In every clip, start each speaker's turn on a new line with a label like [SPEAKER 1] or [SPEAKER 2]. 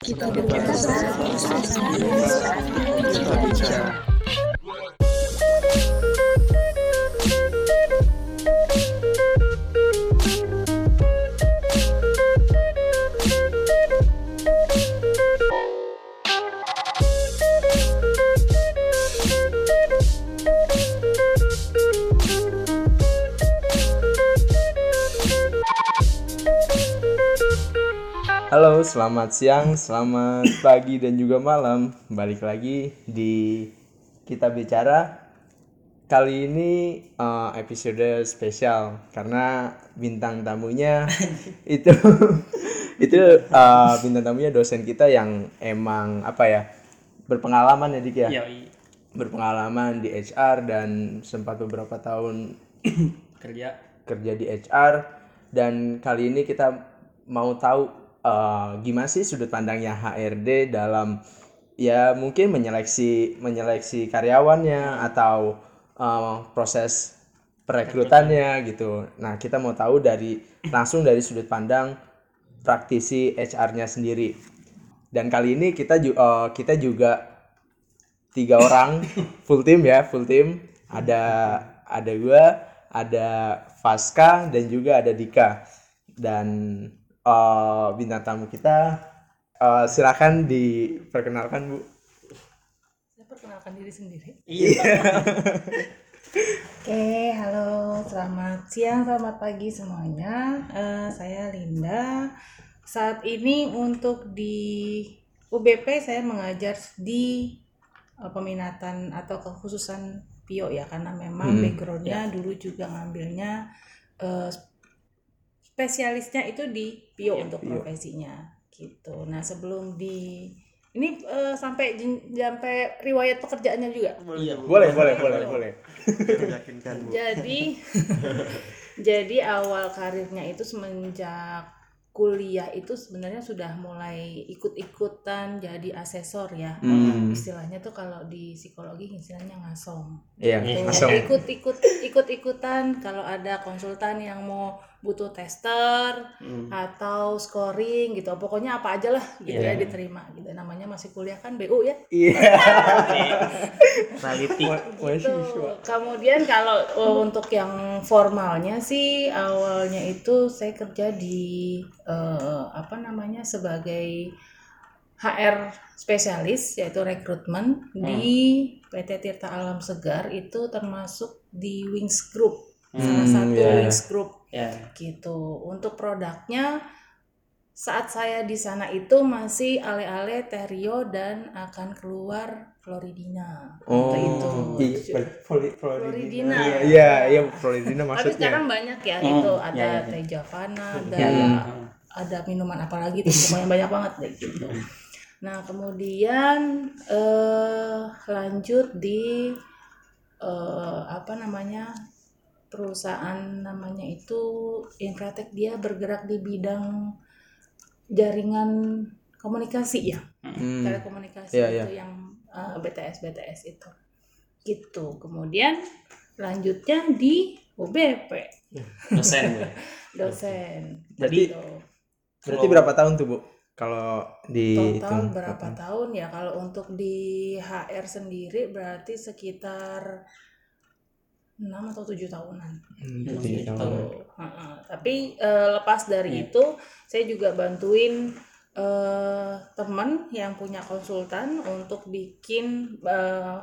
[SPEAKER 1] Kita bicara. Kita bicara.
[SPEAKER 2] Halo, selamat siang, selamat pagi dan juga malam. Balik lagi di kita bicara. Kali ini uh, episode spesial karena bintang tamunya itu itu uh, bintang tamunya dosen kita yang emang apa ya berpengalaman ya Dik ya.
[SPEAKER 3] Yoi.
[SPEAKER 2] Berpengalaman di HR dan sempat beberapa tahun
[SPEAKER 3] kerja
[SPEAKER 2] kerja di HR dan kali ini kita mau tahu uh, gimana sih sudut pandangnya HRD dalam ya mungkin menyeleksi menyeleksi karyawannya atau uh, proses perekrutannya gitu. Nah, kita mau tahu dari langsung dari sudut pandang praktisi HR-nya sendiri. Dan kali ini kita ju- uh, kita juga tiga orang full team ya, full team. Ada ada gua, ada Faska dan juga ada Dika. Dan uh, bintang tamu kita uh, silakan diperkenalkan Bu.
[SPEAKER 4] Saya perkenalkan diri sendiri.
[SPEAKER 3] iya
[SPEAKER 4] Oke, halo, selamat siang, selamat pagi semuanya. Eh, saya Linda. Saat ini untuk di UBP saya mengajar di eh, peminatan atau kekhususan PIO ya, karena memang
[SPEAKER 2] Hmm,
[SPEAKER 4] backgroundnya dulu juga ngambilnya eh, spesialisnya itu di PIO untuk
[SPEAKER 2] PIO.
[SPEAKER 4] profesinya gitu. Nah sebelum di ini eh, sampai sampai riwayat pekerjaannya juga.
[SPEAKER 3] iya
[SPEAKER 2] Boleh, boleh, boleh, boleh.
[SPEAKER 4] jadi jadi awal karirnya itu semenjak kuliah itu sebenarnya sudah mulai ikut-ikutan jadi asesor ya
[SPEAKER 2] Hmm.
[SPEAKER 4] istilahnya tuh kalau di psikologi istilahnya ngasong
[SPEAKER 2] Iya,
[SPEAKER 3] Iya.
[SPEAKER 2] langsung.
[SPEAKER 4] ikut-ikut ikut-ikutan kalau ada konsultan yang mau butuh tester
[SPEAKER 3] Hmm.
[SPEAKER 4] atau scoring gitu pokoknya apa aja lah gitu
[SPEAKER 3] Iya.
[SPEAKER 4] ya diterima gitu namanya masih kuliah kan BU ya
[SPEAKER 2] Iya. Mahasiswa.
[SPEAKER 4] Gitu. Kemudian kalau uh, untuk yang formalnya sih awalnya itu saya kerja di uh, apa namanya sebagai HR spesialis yaitu rekrutmen di PT Tirta Alam Segar itu termasuk di Wings Group salah
[SPEAKER 2] Hmm,
[SPEAKER 4] satu
[SPEAKER 2] ya.
[SPEAKER 4] Wings Group
[SPEAKER 3] ya
[SPEAKER 4] gitu. Untuk produknya saat saya di sana itu masih ale-ale Terio dan akan keluar Floridina.
[SPEAKER 2] Oh,
[SPEAKER 4] Waktu itu.
[SPEAKER 2] iya, Flori-
[SPEAKER 4] Floridina.
[SPEAKER 2] Iya, iya, iya, Floridina
[SPEAKER 4] Tapi
[SPEAKER 2] maksudnya.
[SPEAKER 4] sekarang banyak ya
[SPEAKER 3] Hmm,
[SPEAKER 4] itu
[SPEAKER 3] ya,
[SPEAKER 4] ada
[SPEAKER 3] ya, ya.
[SPEAKER 4] teh Javana, ada
[SPEAKER 3] Hmm.
[SPEAKER 4] ada minuman apa lagi tuh pokoknya banyak banget deh gitu. Nah kemudian eh lanjut di eh apa namanya perusahaan namanya itu Infratek dia bergerak di bidang jaringan komunikasi ya.
[SPEAKER 2] Hmm.
[SPEAKER 4] telekomunikasi
[SPEAKER 2] Iya,
[SPEAKER 4] itu yang uh, BTS BTS itu. Gitu. Kemudian lanjutnya di UBP
[SPEAKER 3] dosen
[SPEAKER 4] dosen.
[SPEAKER 2] Berarti-
[SPEAKER 4] gitu.
[SPEAKER 2] Berarti berapa tahun tuh, Bu? Kalau di
[SPEAKER 4] total berapa tahun ya? Kalau untuk di HR sendiri berarti sekitar 6 atau 7 tahunan
[SPEAKER 2] Hmm,
[SPEAKER 3] Enam,
[SPEAKER 2] tujuh
[SPEAKER 3] tujuh
[SPEAKER 4] ha-ha. Tapi eh, lepas dari
[SPEAKER 3] Iya.
[SPEAKER 4] itu, saya juga bantuin eh, teman yang punya konsultan untuk bikin eh,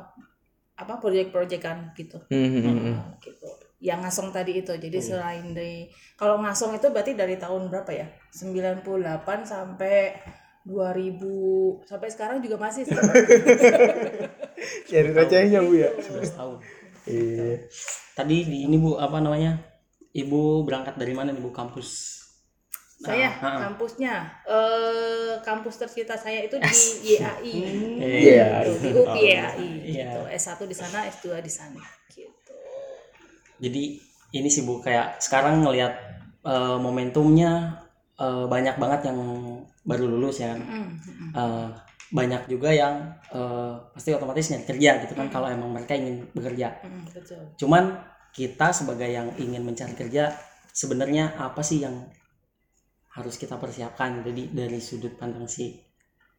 [SPEAKER 4] apa proyek-proyekan gitu.
[SPEAKER 2] Hmm, hmm, hmm, hmm.
[SPEAKER 4] Nah, gitu. Yang ngasong tadi itu. Jadi
[SPEAKER 3] Hmm.
[SPEAKER 4] selain dari kalau ngasong itu berarti dari tahun berapa ya? 98 sampai 2000 sampai sekarang juga masih sih.
[SPEAKER 2] Cari recehnya, Bu ya.
[SPEAKER 3] 11 tahun
[SPEAKER 2] Iya.
[SPEAKER 3] tadi di ini bu apa namanya ibu berangkat dari mana nih bu kampus
[SPEAKER 4] saya
[SPEAKER 3] Nah, ha-ha.
[SPEAKER 4] kampusnya eh kampus tercinta saya itu di YAI.
[SPEAKER 2] Iya.
[SPEAKER 4] Gitu, di UPI
[SPEAKER 3] Iya.
[SPEAKER 4] gitu. S1 di sana, S2 di sana gitu.
[SPEAKER 3] jadi ini sih bu kayak sekarang ngelihat eh, momentumnya eh, banyak banget yang baru lulus ya kan.
[SPEAKER 4] Mm, mm,
[SPEAKER 3] banyak juga yang eh, pasti otomatis nyari kerja gitu kan kalau emang mereka ingin bekerja
[SPEAKER 4] mm, betul.
[SPEAKER 3] cuman kita sebagai yang ingin mencari kerja sebenarnya apa sih yang harus kita persiapkan jadi dari sudut pandang si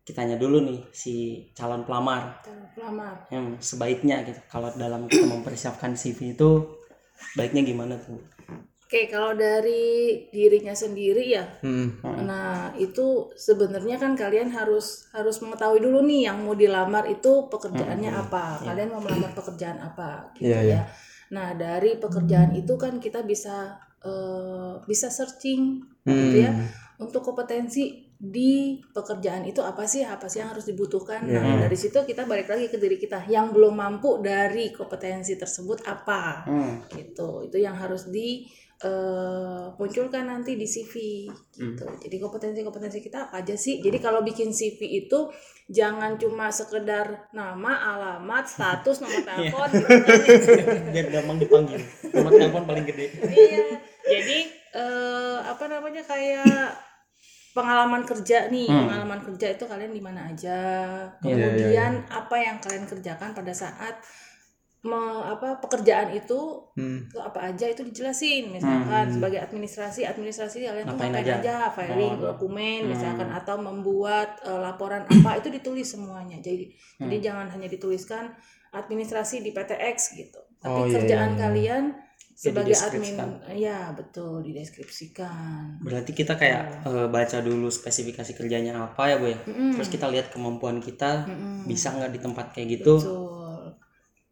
[SPEAKER 3] kitanya dulu nih si calon pelamar
[SPEAKER 4] Calon pelamar.
[SPEAKER 3] yang sebaiknya gitu kalau dalam kita mempersiapkan CV itu baiknya gimana tuh?
[SPEAKER 4] Oke, kalau dari dirinya sendiri ya.
[SPEAKER 2] Hmm.
[SPEAKER 4] Nah, itu sebenarnya kan kalian harus harus mengetahui dulu nih yang mau dilamar itu pekerjaannya apa. Kalian mau melamar pekerjaan apa gitu
[SPEAKER 2] Iya, iya.
[SPEAKER 4] ya. Nah, dari pekerjaan itu kan kita bisa eh, bisa searching gitu ya untuk kompetensi di pekerjaan itu apa sih apa sih yang harus dibutuhkan nah dari situ kita balik lagi ke diri kita yang belum mampu dari kompetensi tersebut apa
[SPEAKER 3] Hmm.
[SPEAKER 4] gitu itu yang harus di eh, munculkan nanti di CV gitu. Jadi kompetensi-kompetensi kita apa aja sih? Jadi kalau bikin CV itu jangan cuma sekedar nama alamat status nomor telepon gitu.
[SPEAKER 3] Biar gampang dipanggil. Nomor telepon paling gede.
[SPEAKER 4] Iya. Jadi eh, apa namanya kayak pengalaman kerja nih.
[SPEAKER 3] Hmm.
[SPEAKER 4] pengalaman kerja itu kalian di mana aja?
[SPEAKER 2] Iya,
[SPEAKER 4] kemudian apa yang kalian kerjakan pada saat me- apa pekerjaan itu
[SPEAKER 2] Hmm.
[SPEAKER 4] apa aja itu dijelasin misalkan sebagai administrasi administrasi kalian tuh
[SPEAKER 3] Ngapain
[SPEAKER 4] ngapain
[SPEAKER 3] aja?
[SPEAKER 4] aja, filing
[SPEAKER 3] Oh.
[SPEAKER 4] dokumen misalkan atau membuat eh, laporan apa itu ditulis semuanya jadi jadi
[SPEAKER 3] Hmm.
[SPEAKER 4] jangan hanya dituliskan administrasi di PTX gitu tapi
[SPEAKER 2] Oh, iya,
[SPEAKER 4] kerjaan
[SPEAKER 2] iya, iya.
[SPEAKER 4] kalian sebagai admin ya betul dideskripsikan
[SPEAKER 3] berarti kita kayak eh, baca dulu spesifikasi kerjanya apa ya bu ya
[SPEAKER 4] Mm-mm.
[SPEAKER 3] terus kita lihat kemampuan kita
[SPEAKER 4] Mm-mm.
[SPEAKER 3] bisa nggak di tempat kayak gitu
[SPEAKER 4] betul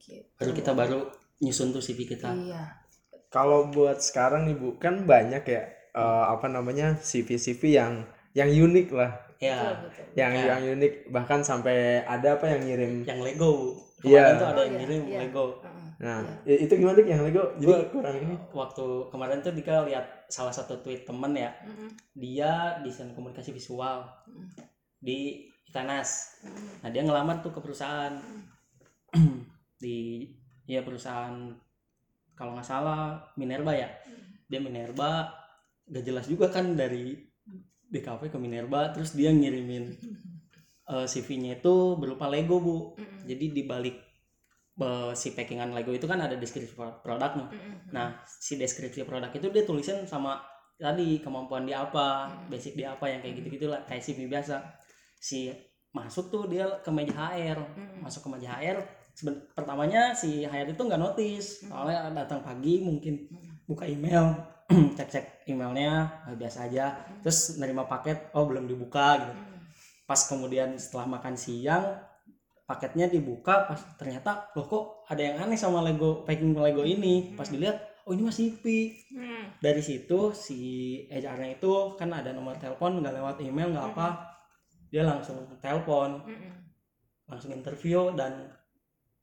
[SPEAKER 4] gitu.
[SPEAKER 3] baru kita baru nyusun tuh CV kita
[SPEAKER 4] iya
[SPEAKER 2] Kalau buat sekarang nih Bu, kan banyak ya eh, apa namanya CV-CV yang yang unik lah,
[SPEAKER 3] ya
[SPEAKER 4] betul, betul.
[SPEAKER 2] yang
[SPEAKER 3] Ya.
[SPEAKER 2] yang unik bahkan sampai ada apa yang ngirim.
[SPEAKER 3] yang Lego
[SPEAKER 2] Iya.
[SPEAKER 3] kemarin tuh ada yang
[SPEAKER 4] iya,
[SPEAKER 3] ngirim
[SPEAKER 4] iya.
[SPEAKER 3] Lego.
[SPEAKER 2] Nah, i- itu gimana yang Lego? Gua kurang ini.
[SPEAKER 3] waktu kemarin tuh Dika lihat salah satu tweet temen ya
[SPEAKER 4] Mm-mm.
[SPEAKER 3] dia desain komunikasi visual
[SPEAKER 4] Mm.
[SPEAKER 3] di Itanas
[SPEAKER 4] Mm.
[SPEAKER 3] nah dia ngelamar tuh ke perusahaan di ya perusahaan kalau nggak salah Minerba ya dia Minerba gak jelas juga kan dari DKV ke Minerba terus dia ngirimin eh, CV-nya itu berupa Lego bu
[SPEAKER 4] Mm-mm.
[SPEAKER 3] jadi di balik eh, si packingan Lego itu kan ada deskripsi pro- produk nih
[SPEAKER 4] Mm-mm.
[SPEAKER 3] Nah, si deskripsi produk itu dia tulisin sama tadi kemampuan dia apa, basic dia apa yang kayak gitu-gitu lah, kayak CV biasa. Si masuk tuh dia ke meja HR, masuk ke meja HR. Seben- pertamanya si HR itu nggak notice, soalnya datang pagi mungkin buka email, cek-cek emailnya eh, biasa aja, terus nerima paket, oh belum dibuka gitu. Pas kemudian setelah makan siang paketnya dibuka pas ternyata loh kok ada yang aneh sama Lego packing Lego ini? Pas dilihat oh ini masih
[SPEAKER 4] Mm.
[SPEAKER 3] dari situ si HR-nya itu kan ada nomor telepon nggak lewat email nggak apa. Dia langsung telepon langsung interview dan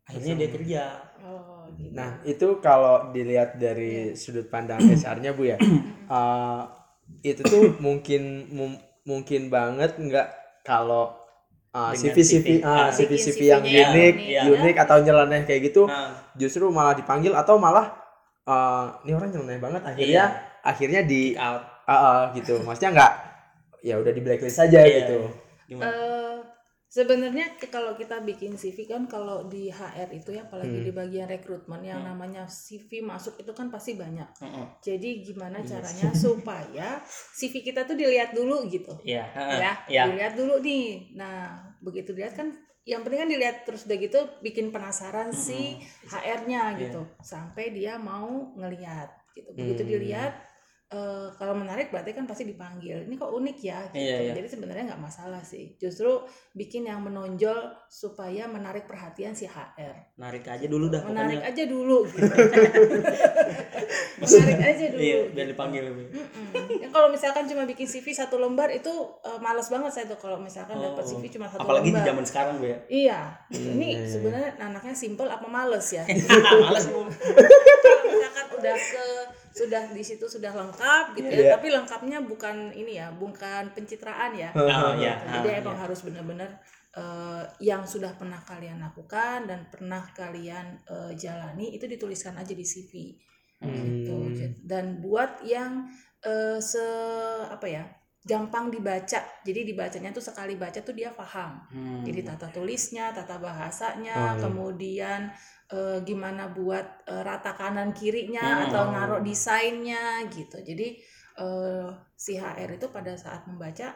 [SPEAKER 3] akhirnya dia kerja
[SPEAKER 4] Oh, gitu.
[SPEAKER 2] Nah, itu kalau dilihat dari sudut pandang HR-nya Bu ya. eh, itu tuh mungkin mum- mungkin banget nggak kalau CV-CV
[SPEAKER 3] CV,
[SPEAKER 2] ah,
[SPEAKER 3] ah.
[SPEAKER 2] CV-CV
[SPEAKER 4] Bikin
[SPEAKER 2] yang
[SPEAKER 4] CV-nya yang
[SPEAKER 2] unik,
[SPEAKER 3] unik, ya.
[SPEAKER 2] unik atau nyeleneh kayak gitu
[SPEAKER 3] nah
[SPEAKER 2] justru malah dipanggil atau malah eh, ini orang nyeleneh banget akhirnya akhirnya di
[SPEAKER 3] out
[SPEAKER 2] ah, ah, gitu. Maksudnya nggak ya udah di blacklist aja
[SPEAKER 3] Iya,
[SPEAKER 2] gitu.
[SPEAKER 3] gimana
[SPEAKER 4] Eh, sebenarnya kalau kita bikin CV kan kalau di HR itu ya apalagi
[SPEAKER 2] Hmm.
[SPEAKER 4] di bagian rekrutmen yang
[SPEAKER 3] Hmm.
[SPEAKER 4] namanya CV masuk itu kan pasti banyak.
[SPEAKER 3] Heeh.
[SPEAKER 4] Jadi gimana
[SPEAKER 3] Yes.
[SPEAKER 4] caranya supaya CV kita tuh dilihat dulu gitu.
[SPEAKER 3] iya heeh,
[SPEAKER 4] ya,
[SPEAKER 3] iya
[SPEAKER 4] dilihat dulu nih. Nah, begitu dilihat kan yang penting kan dilihat terus udah gitu bikin penasaran si HR-nya
[SPEAKER 3] Iya.
[SPEAKER 4] gitu sampai dia mau ngelihat gitu. Begitu
[SPEAKER 2] Hmm.
[SPEAKER 4] dilihat eh, kalau menarik berarti kan pasti dipanggil. Ini kok unik ya gitu.
[SPEAKER 3] Iya, iya.
[SPEAKER 4] Jadi sebenarnya nggak masalah sih. Justru bikin yang menonjol supaya menarik perhatian si HR.
[SPEAKER 3] narik aja dulu dah
[SPEAKER 4] Menarik
[SPEAKER 3] pokoknya
[SPEAKER 4] aja dulu gitu. menarik aja dulu.
[SPEAKER 3] iya
[SPEAKER 4] gitu.
[SPEAKER 3] biar dipanggil
[SPEAKER 4] Mm-mm. Ya, kalau misalkan cuma bikin CV satu lembar itu eh, malas banget saya tuh kalau misalkan dapat
[SPEAKER 3] Oh.
[SPEAKER 4] CV cuma satu
[SPEAKER 3] apalagi di
[SPEAKER 4] lembar.
[SPEAKER 3] zaman sekarang bu ya
[SPEAKER 4] Iya, ini
[SPEAKER 2] iya, iya.
[SPEAKER 4] sebenarnya anaknya simple apa males ya?
[SPEAKER 3] males
[SPEAKER 4] ke sudah di situ sudah lengkap gitu ya,
[SPEAKER 2] Iya.
[SPEAKER 4] tapi lengkapnya bukan ini ya, bukan pencitraan ya.
[SPEAKER 3] oh iya
[SPEAKER 4] Jadi
[SPEAKER 3] ah,
[SPEAKER 4] emang
[SPEAKER 3] iya.
[SPEAKER 4] harus benar-benar eh, yang sudah pernah kalian lakukan dan pernah kalian eh, jalani itu dituliskan aja di CV gitu.
[SPEAKER 2] Hmm.
[SPEAKER 4] Dan buat yang eh, se apa ya gampang dibaca. Jadi dibacanya tuh sekali baca tuh dia paham.
[SPEAKER 3] Hmm.
[SPEAKER 4] Jadi tata tulisnya, tata bahasanya,
[SPEAKER 2] Oh, iya.
[SPEAKER 4] kemudian eh, gimana buat eh, rata kanan kirinya
[SPEAKER 3] Hmm.
[SPEAKER 4] atau naruh desainnya gitu. Jadi eh, si HR itu pada saat membaca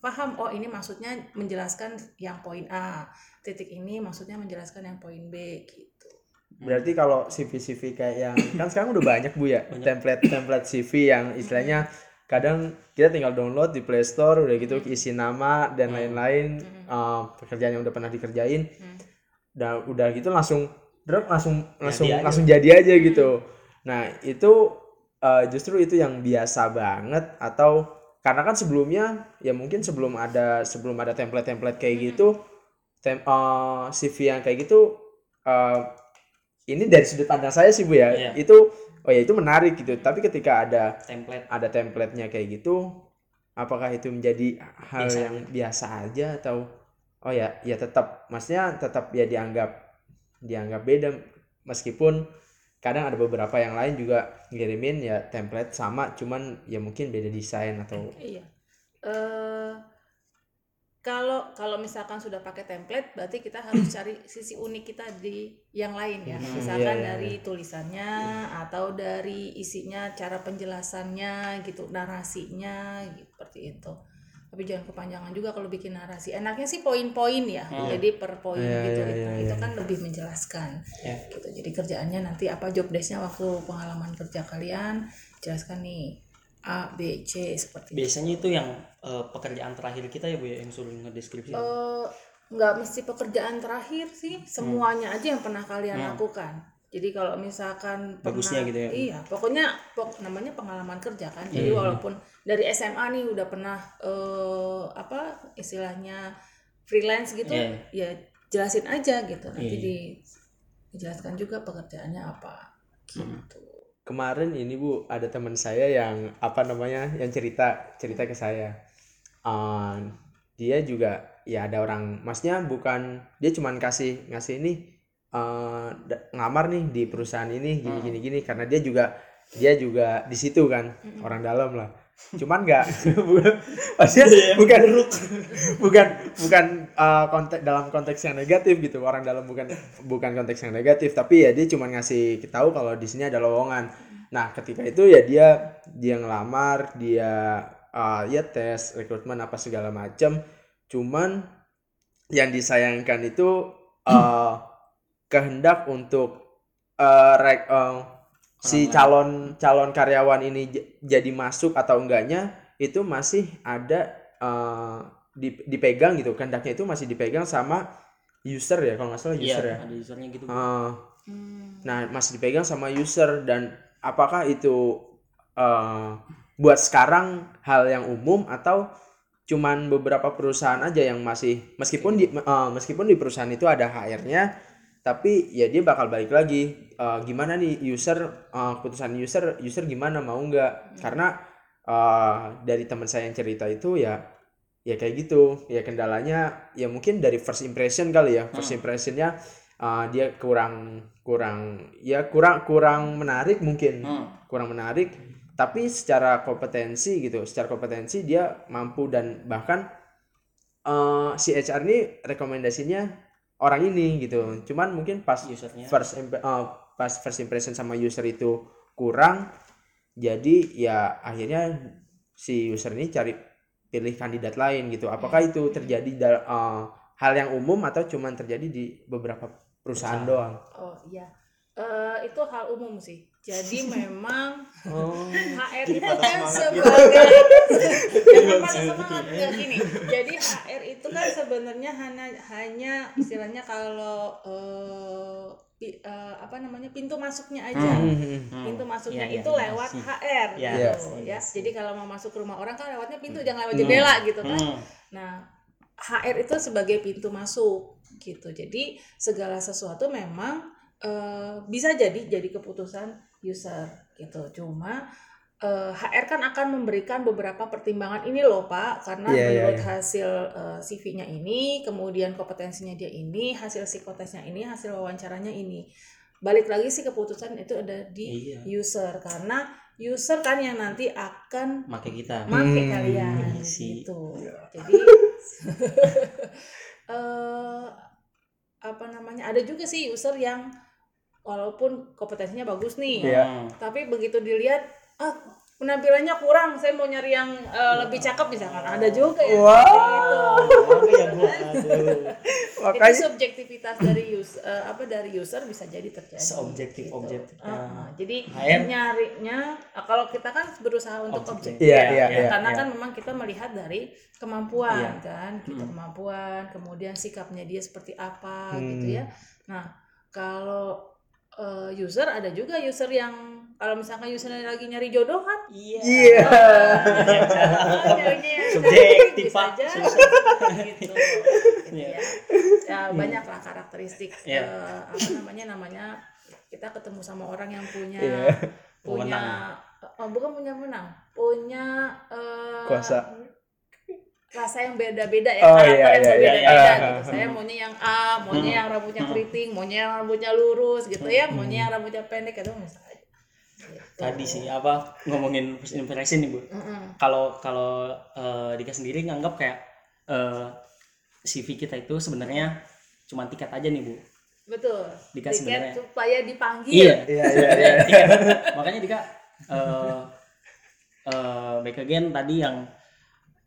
[SPEAKER 4] paham oh ini maksudnya menjelaskan yang poin A titik ini maksudnya menjelaskan yang poin B gitu
[SPEAKER 2] Berarti kalau CV-CV kayak yang kan sekarang udah banyak Bu ya
[SPEAKER 3] Banyak.
[SPEAKER 2] template-template CV yang istilahnya kadang kita tinggal download di Play Store udah gitu isi nama dan
[SPEAKER 3] Hmm.
[SPEAKER 2] lain-lain eh, pekerjaan yang udah pernah dikerjain dan udah gitu langsung drop langsung langsung
[SPEAKER 3] aja.
[SPEAKER 2] langsung jadi aja gitu. Nah, itu eh, justru itu yang biasa banget atau karena kan sebelumnya ya mungkin sebelum ada sebelum ada template-template kayak gitu tem, eh, CV yang kayak gitu eh, ini dari sudut pandang saya sih Bu ya.
[SPEAKER 3] Iya.
[SPEAKER 2] Itu oh ya itu menarik gitu. Tapi ketika ada
[SPEAKER 3] template
[SPEAKER 2] ada template-nya kayak gitu, apakah itu menjadi hal
[SPEAKER 3] Biasa
[SPEAKER 2] yang biasa aja atau oh ya ya tetap maksudnya tetap ya dianggap dianggap beda meskipun kadang ada beberapa yang lain juga ngirimin ya template sama cuman ya mungkin beda desain atau
[SPEAKER 4] Iya. Eh kalau kalau misalkan sudah pakai template, berarti kita harus cari sisi unik kita di yang lain ya.
[SPEAKER 3] Hmm,
[SPEAKER 4] Misalkan
[SPEAKER 2] iya, iya,
[SPEAKER 4] dari tulisannya atau dari isinya, cara penjelasannya gitu, narasinya gitu, seperti itu. Tapi jangan kepanjangan juga kalau bikin narasi. Enaknya sih poin-poin ya.
[SPEAKER 3] Hmm.
[SPEAKER 4] Jadi per poin
[SPEAKER 2] Iya,
[SPEAKER 4] gitu.
[SPEAKER 2] iya,
[SPEAKER 4] Nah,
[SPEAKER 2] iya,
[SPEAKER 4] itu
[SPEAKER 2] iya.
[SPEAKER 4] kan lebih menjelaskan.
[SPEAKER 3] Ya.
[SPEAKER 4] Gitu. Jadi kerjaannya nanti apa job desk-nya waktu pengalaman kerja kalian, jelaskan nih A, B, C seperti
[SPEAKER 3] biasanya itu yang eh, pekerjaan terakhir kita ya Bu ya yang suruh ngedeskripsi
[SPEAKER 4] Eh, nggak mesti pekerjaan terakhir sih semuanya aja yang pernah kalian
[SPEAKER 3] Hmm.
[SPEAKER 4] lakukan jadi kalau misalkan
[SPEAKER 3] Bagusnya
[SPEAKER 4] pernah-
[SPEAKER 3] gitu ya.
[SPEAKER 4] iya pokoknya pok- namanya pengalaman kerja kan jadi
[SPEAKER 3] Hmm.
[SPEAKER 4] walaupun dari SMA nih udah pernah eh, apa istilahnya freelance gitu
[SPEAKER 3] Iya.
[SPEAKER 4] ya jelasin aja gitu nanti
[SPEAKER 3] Iya.
[SPEAKER 4] di dijelaskan juga pekerjaannya apa
[SPEAKER 3] Hmm.
[SPEAKER 2] Kemarin ini Bu ada teman saya yang apa namanya yang cerita cerita ke saya. Eh, dia juga ya ada orang masnya bukan dia cuman kasih ngasih ini da- ngamar nih di perusahaan ini gini
[SPEAKER 3] Hmm.
[SPEAKER 2] gini gini karena dia juga dia juga di situ kan orang dalam lah cuman nggak. Maksudnya
[SPEAKER 3] Iya,
[SPEAKER 2] bukan bukan bukan eh, konteks dalam konteks yang negatif gitu. Orang dalam bukan bukan konteks yang negatif. Tapi ya dia cuma ngasih tahu kalau di sini ada lowongan. Nah ketika itu ya dia dia ngelamar dia eh, ya tes rekrutmen apa segala macam cuman yang disayangkan itu eh, kehendak untuk eh, rek- eh, si calon calon karyawan ini jadi masuk atau enggaknya itu masih ada eh, di- dipegang gitu. Kehendaknya itu masih dipegang sama user ya kalau nggak salah
[SPEAKER 3] iya
[SPEAKER 2] user ya.
[SPEAKER 3] ada usernya gitu.
[SPEAKER 4] Hmm.
[SPEAKER 2] nah masih dipegang sama user dan apakah itu eh, buat sekarang hal yang umum atau cuman beberapa perusahaan aja yang masih meskipun di eh, meskipun di perusahaan itu ada HR-nya tapi ya dia bakal balik lagi. Eh, gimana nih user eh, keputusan user user gimana mau nggak? Karena eh, dari teman saya yang cerita itu ya ya kayak gitu. Ya kendalanya ya mungkin dari first impression kali ya. First impressionnya eh, dia kurang kurang ya kurang kurang menarik mungkin.
[SPEAKER 3] Hmm.
[SPEAKER 2] kurang menarik. Tapi secara kompetensi gitu secara kompetensi dia mampu dan bahkan eh, si HR ini rekomendasinya orang ini gitu. Cuman mungkin pas
[SPEAKER 3] usernya.
[SPEAKER 2] first imp- eh, pas first impression sama user itu kurang jadi ya akhirnya si user ini cari pilih kandidat lain gitu. Apakah itu terjadi dal- eh, hal yang umum atau cuman terjadi di beberapa perusahaan
[SPEAKER 3] Perusahaan.
[SPEAKER 2] doang?
[SPEAKER 4] Oh iya Eh, itu hal umum sih jadi memang
[SPEAKER 2] oh
[SPEAKER 4] HR itu kan sebagai jangan
[SPEAKER 3] Iya,
[SPEAKER 4] patah semangat ya gini jadi HR itu kan sebenarnya hanya hanya istilahnya kalau eh, pi- eh, apa namanya pintu masuknya aja
[SPEAKER 3] Hmm.
[SPEAKER 2] Hmm.
[SPEAKER 4] pintu masuknya
[SPEAKER 3] Iya, iya,
[SPEAKER 4] itu
[SPEAKER 3] iya,
[SPEAKER 4] lewat. HR
[SPEAKER 3] Iya,
[SPEAKER 4] gitu ya jadi kalau mau masuk ke rumah orang kan lewatnya pintu
[SPEAKER 2] Hmm.
[SPEAKER 4] jangan lewat jendela gitu kan
[SPEAKER 3] Hmm.
[SPEAKER 4] Nah, HR itu sebagai pintu masuk gitu. Jadi segala sesuatu memang eh, bisa jadi jadi keputusan user gitu. Cuma eh, HR kan akan memberikan beberapa pertimbangan ini loh Pak, karena
[SPEAKER 2] Iya, iya,
[SPEAKER 4] menurut
[SPEAKER 2] iya.
[SPEAKER 4] hasil eh, CV-nya ini, kemudian kompetensinya dia ini, hasil psikotesnya ini, hasil wawancaranya ini. Balik lagi sih keputusan itu ada di
[SPEAKER 3] iya
[SPEAKER 4] user karena user kan yang nanti akan
[SPEAKER 3] make kita
[SPEAKER 4] make
[SPEAKER 2] Hmm,
[SPEAKER 4] kalian
[SPEAKER 3] iya sih.
[SPEAKER 4] gitu
[SPEAKER 2] Iya.
[SPEAKER 4] jadi eh apa namanya ada juga sih user yang walaupun kompetensinya bagus nih.
[SPEAKER 3] Hmm.
[SPEAKER 4] tapi begitu dilihat ah penampilannya kurang saya mau nyari yang eh, lebih cakep misalkan ada juga ya
[SPEAKER 2] Wow.
[SPEAKER 4] seperti itu
[SPEAKER 3] Makanya gua aduh.
[SPEAKER 4] itu
[SPEAKER 2] Makanya
[SPEAKER 4] subjektivitas dari user apa dari user bisa jadi terjadi
[SPEAKER 3] Seobjektif
[SPEAKER 4] gitu.
[SPEAKER 3] objektif.
[SPEAKER 4] Ah, jadi
[SPEAKER 3] HM.
[SPEAKER 4] nyarinya ah, kalau kita kan berusaha untuk
[SPEAKER 3] Objektif.
[SPEAKER 4] objektif
[SPEAKER 2] Iya,
[SPEAKER 4] ya, ya,
[SPEAKER 2] iya,
[SPEAKER 4] karena
[SPEAKER 3] iya.
[SPEAKER 4] kan memang kita melihat dari kemampuan
[SPEAKER 3] Iya.
[SPEAKER 4] kan gitu kemampuan kemudian sikapnya dia seperti apa
[SPEAKER 2] Hmm.
[SPEAKER 4] gitu ya nah kalau eh, user ada juga user yang kalau misalkan usernya lagi nyari jodoh kan
[SPEAKER 3] Iya.
[SPEAKER 2] Iya.
[SPEAKER 4] ah, nyarinya yang
[SPEAKER 3] Subjektif,
[SPEAKER 4] aja
[SPEAKER 3] Susah.
[SPEAKER 4] gitu,
[SPEAKER 3] Iya.
[SPEAKER 4] ya. ya banyak lah karakteristik
[SPEAKER 3] Iya.
[SPEAKER 4] eh, apa namanya namanya kita ketemu sama orang yang punya
[SPEAKER 2] Iya.
[SPEAKER 4] punya oh, bukan punya menang punya eh,
[SPEAKER 2] Kuasa.
[SPEAKER 4] Rasa yang beda-beda ya
[SPEAKER 2] Oh,
[SPEAKER 4] karakter
[SPEAKER 2] iya,
[SPEAKER 4] yang
[SPEAKER 2] iya, iya,
[SPEAKER 4] berbeda-beda
[SPEAKER 2] iya.
[SPEAKER 4] gitu saya maunya yang A maunya yang rambutnya keriting maunya yang rambutnya lurus gitu ya maunya yang rambutnya pendek itu misalnya Gitu.
[SPEAKER 3] Tadi sih apa ngomongin first impression nih, Bu. Kalau kalau eh, Dika sendiri nganggap kayak eh, CV kita itu sebenarnya cuma tiket aja nih, Bu.
[SPEAKER 4] betul
[SPEAKER 3] Dika
[SPEAKER 4] tiket
[SPEAKER 3] sebenarnya-
[SPEAKER 4] supaya dipanggil
[SPEAKER 3] Iya.
[SPEAKER 2] Iya, iya, iya.
[SPEAKER 3] Tiket. Makanya Dika eh eh back again tadi yang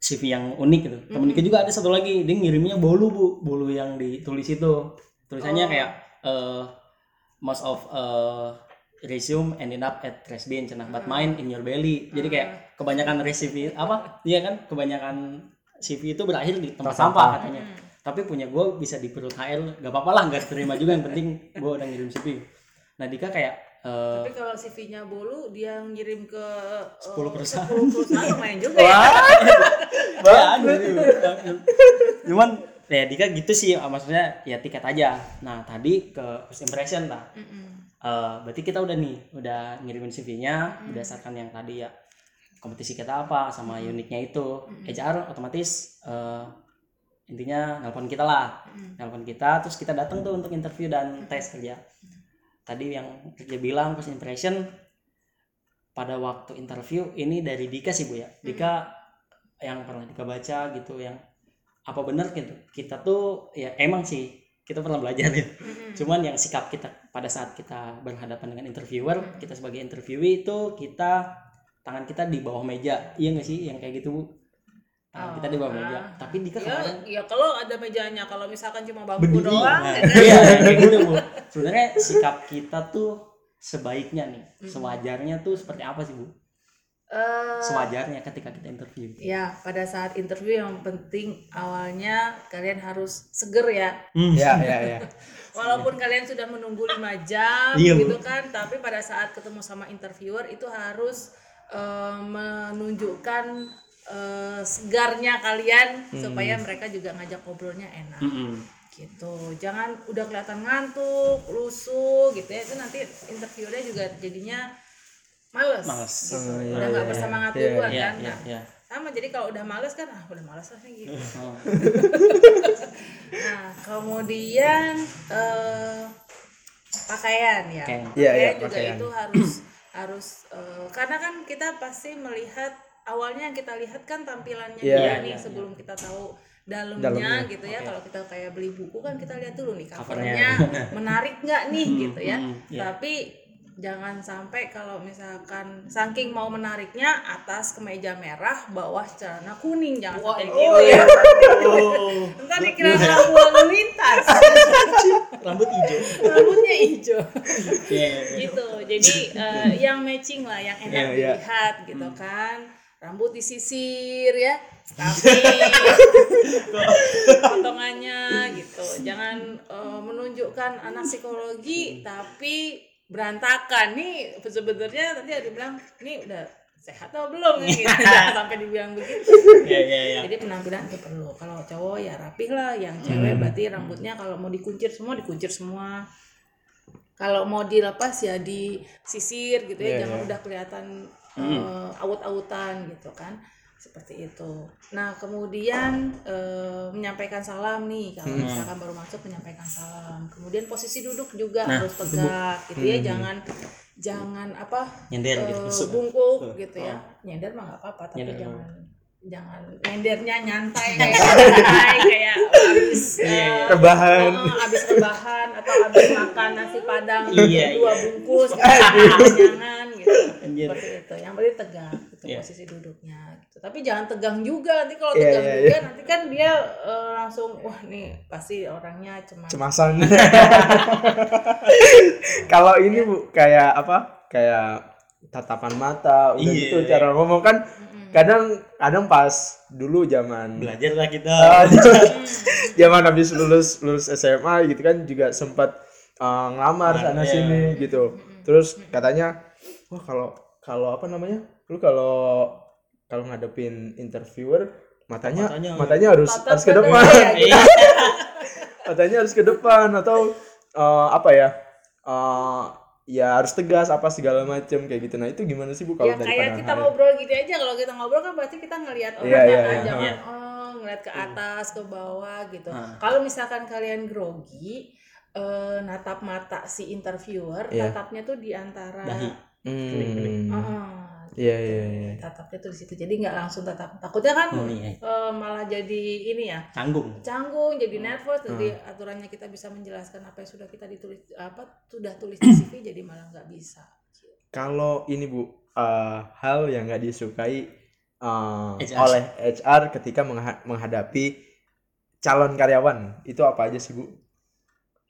[SPEAKER 3] CV yang unik gitu. Temen Dika juga ada satu lagi, dia ngirimnya bolu, Bu. Bolu yang ditulis itu. Tulisannya
[SPEAKER 4] Oh.
[SPEAKER 3] kayak eh most of eh resume ended up at trash bin cenah but mine in your belly. Jadi kayak kebanyakan CV apa? Iya kan? Kebanyakan CV itu berakhir di tempat sampah katanya. Tapi punya gue bisa di perut HR, gak apa-apa lah, gak terima juga. Yang penting gue udah ngirim CV. Nah Dika kayak eh,
[SPEAKER 4] tapi kalau CV-nya bolu dia ngirim ke eh,
[SPEAKER 3] 10 perusahaan.
[SPEAKER 4] 10 perusahaan lumayan juga ya.
[SPEAKER 3] Ya aduh. cuman ya Dika gitu sih maksudnya ya tiket aja. Nah tadi ke first impression lah
[SPEAKER 4] Mm-mm.
[SPEAKER 3] Eh, berarti kita udah nih udah ngirimin CV-nya berdasarkan yang tadi ya kompetisi kita apa sama uniknya itu. HR otomatis eh, intinya nelpon kita lah. Nelpon kita terus kita datang tuh untuk interview dan tes kerja tadi yang kerja bilang first impression pada waktu interview ini dari Dika sih bu ya. Dika yang pernah Dika baca gitu yang apa benar gitu kita tuh ya emang sih kita pernah belajar ya
[SPEAKER 4] Mm-mm.
[SPEAKER 3] cuman yang sikap kita pada saat kita berhadapan dengan interviewer kita sebagai interviewee itu kita tangan kita di bawah meja. Iya nggak sih yang kayak gitu bu tangan kita di bawah
[SPEAKER 4] Oh,
[SPEAKER 3] meja
[SPEAKER 4] ah.
[SPEAKER 3] tapi Dika
[SPEAKER 4] ya,
[SPEAKER 3] kemarin
[SPEAKER 4] ya kalau ada mejanya kalau misalkan cuma bangku
[SPEAKER 3] berdiri.
[SPEAKER 4] doang
[SPEAKER 3] Nah,
[SPEAKER 4] ya kan?
[SPEAKER 3] iya kayak gitu bu. Sebenarnya sikap kita tuh sebaiknya nih sewajarnya tuh seperti apa sih bu?
[SPEAKER 4] Eh,
[SPEAKER 3] sewajarnya ketika kita interview.
[SPEAKER 4] ya pada saat interview yang penting awalnya kalian harus seger ya.
[SPEAKER 3] Hmm.
[SPEAKER 2] Iya, iya, iya.
[SPEAKER 4] walaupun kalian sudah menunggu lima jam
[SPEAKER 3] Iya,
[SPEAKER 4] gitu kan tapi pada saat ketemu sama interviewer itu harus eh, menunjukkan eh, segarnya kalian supaya mereka juga ngajak ngobrolnya enak
[SPEAKER 3] Mm-mm.
[SPEAKER 4] gitu jangan udah kelihatan ngantuk lusuh gitu ya itu nanti interviewnya juga jadinya males,
[SPEAKER 3] Males.
[SPEAKER 4] gitu.
[SPEAKER 2] Oh, iya,
[SPEAKER 4] udah nggak
[SPEAKER 2] iya,
[SPEAKER 4] bersemangat
[SPEAKER 2] iya.
[SPEAKER 4] duluan
[SPEAKER 3] Iya,
[SPEAKER 4] kan
[SPEAKER 3] iya,
[SPEAKER 4] Nah,
[SPEAKER 3] iya.
[SPEAKER 4] sama jadi kalau udah males kan ah udah males lah gitu
[SPEAKER 3] Oh.
[SPEAKER 4] nah kemudian eh pakaian ya
[SPEAKER 3] Pakaian.
[SPEAKER 2] Iya, iya,
[SPEAKER 4] juga
[SPEAKER 2] pakaian.
[SPEAKER 4] itu harus harus eh, karena kan kita pasti melihat awalnya yang kita lihat kan tampilannya
[SPEAKER 2] Iya,
[SPEAKER 4] dia
[SPEAKER 3] iya,
[SPEAKER 4] nih
[SPEAKER 3] iya.
[SPEAKER 4] sebelum kita tahu dalamnya,
[SPEAKER 2] Dalamnya.
[SPEAKER 4] gitu ya kalau kita kayak beli buku kan kita lihat dulu nih
[SPEAKER 3] Covernya.
[SPEAKER 4] menarik nggak nih
[SPEAKER 3] Hmm,
[SPEAKER 4] gitu ya
[SPEAKER 3] hmm, iya.
[SPEAKER 4] tapi jangan sampai kalau misalkan saking mau menariknya atas kemeja merah bawah celana kuning jangan sampai gitu ya
[SPEAKER 3] Oh.
[SPEAKER 4] ntar dikira lampu lalu lintas
[SPEAKER 3] rambut hijau
[SPEAKER 4] rambutnya hijau
[SPEAKER 3] Iya, iya, iya.
[SPEAKER 4] gitu jadi eh, yang matching lah yang enak
[SPEAKER 2] Iya, iya.
[SPEAKER 4] dilihat gitu kan rambut disisir ya. Tapi potongannya gitu. Jangan eh, menunjukkan anak psikologi tapi berantakan. Nih sebenarnya nanti ada bilang ini udah sehat atau belum gitu. Jangan sampai dibilang begitu.
[SPEAKER 3] Iya, iya, iya.
[SPEAKER 4] jadi penampilan itu perlu. Kalau cowok ya rapih lah. Yang cewek berarti rambutnya kalau mau dikuncir semua dikuncir semua. Kalau mau dilepas ya disisir gitu ya.
[SPEAKER 2] Iya,
[SPEAKER 4] jangan
[SPEAKER 2] iya.
[SPEAKER 4] udah kelihatan eh, aut-autan gitu kan seperti itu nah kemudian eh, menyampaikan salam nih kalau misalkan baru masuk menyampaikan salam kemudian posisi duduk juga
[SPEAKER 3] Nah,
[SPEAKER 4] harus tegak gitu ya jangan jangan apa
[SPEAKER 3] Nyender
[SPEAKER 4] eh,
[SPEAKER 3] gitu, masuk.
[SPEAKER 4] bungkuk gitu ya
[SPEAKER 3] Oh.
[SPEAKER 4] nyender mah nggak apa-apa tapi
[SPEAKER 3] Nyender.
[SPEAKER 4] jangan jangan nyendernya nyantai kayak nyantai kayak abis
[SPEAKER 3] Iya, iya.
[SPEAKER 4] eh,
[SPEAKER 2] Rebahan.
[SPEAKER 4] eh, abis rebahan atau abis makan nasi padang
[SPEAKER 3] Iya,
[SPEAKER 4] dua
[SPEAKER 3] iya.
[SPEAKER 4] bungkus gitu, jangan gitu.
[SPEAKER 3] Anjir.
[SPEAKER 4] seperti itu. Yang penting tegak itu
[SPEAKER 3] Iya.
[SPEAKER 4] posisi duduknya gitu. Tapi jangan tegang juga. Nanti kalau
[SPEAKER 2] Iya,
[SPEAKER 4] tegang
[SPEAKER 2] iya,
[SPEAKER 4] juga nanti kan dia eh, langsung wah nih pasti orangnya cemas
[SPEAKER 2] cemasan. Kalau ini bu kayak apa? Kayak tatapan mata udah
[SPEAKER 3] Iya.
[SPEAKER 2] gitu cara ngomong. Kan kadang kadang pas dulu zaman
[SPEAKER 3] Belajar lah kita.
[SPEAKER 2] Ah, zaman habis lulus lulus SMA gitu kan juga sempat uh, ngelamar sana
[SPEAKER 3] Iya.
[SPEAKER 2] sini gitu. Terus katanya wah kalau kalau apa namanya lu kalau kalau ngadepin interviewer matanya
[SPEAKER 3] Matanya-
[SPEAKER 2] matanya, harus
[SPEAKER 4] Tatap
[SPEAKER 2] harus ke depan.
[SPEAKER 3] Iya.
[SPEAKER 2] matanya harus ke depan atau uh, apa ya uh, ya harus tegas apa segala macam kayak gitu nah itu gimana sih bu kalau
[SPEAKER 4] ya
[SPEAKER 2] dari
[SPEAKER 4] kayak kita
[SPEAKER 2] Hari?
[SPEAKER 4] ngobrol gini aja kalau kita ngobrol kan berarti kita ngelihat
[SPEAKER 2] Iya,
[SPEAKER 4] orangnya
[SPEAKER 2] iya,
[SPEAKER 4] kan
[SPEAKER 2] iya.
[SPEAKER 4] jangan
[SPEAKER 3] Iya.
[SPEAKER 4] oh ngeliat ke atas ke bawah gitu
[SPEAKER 3] Ah.
[SPEAKER 4] kalau misalkan kalian grogi eh, natap mata si interviewer
[SPEAKER 2] Iya.
[SPEAKER 4] tatapnya tuh di antara
[SPEAKER 3] Dahi.
[SPEAKER 2] Hmm.
[SPEAKER 4] Ah,
[SPEAKER 2] iya iya iya
[SPEAKER 4] tatapnya tuh di situ jadi nggak langsung tatap takutnya kan
[SPEAKER 3] Oh, iya.
[SPEAKER 4] eh, malah jadi ini ya
[SPEAKER 3] Canggung.
[SPEAKER 4] canggung jadi
[SPEAKER 2] Hmm.
[SPEAKER 4] nervous jadi aturannya kita bisa menjelaskan apa yang sudah kita ditulis apa sudah tulis di CV jadi malah nggak bisa
[SPEAKER 2] Kalau ini Bu, eh, hal yang nggak disukai eh,
[SPEAKER 3] HR.
[SPEAKER 2] oleh HR ketika mengha- menghadapi calon karyawan itu apa aja sih Bu?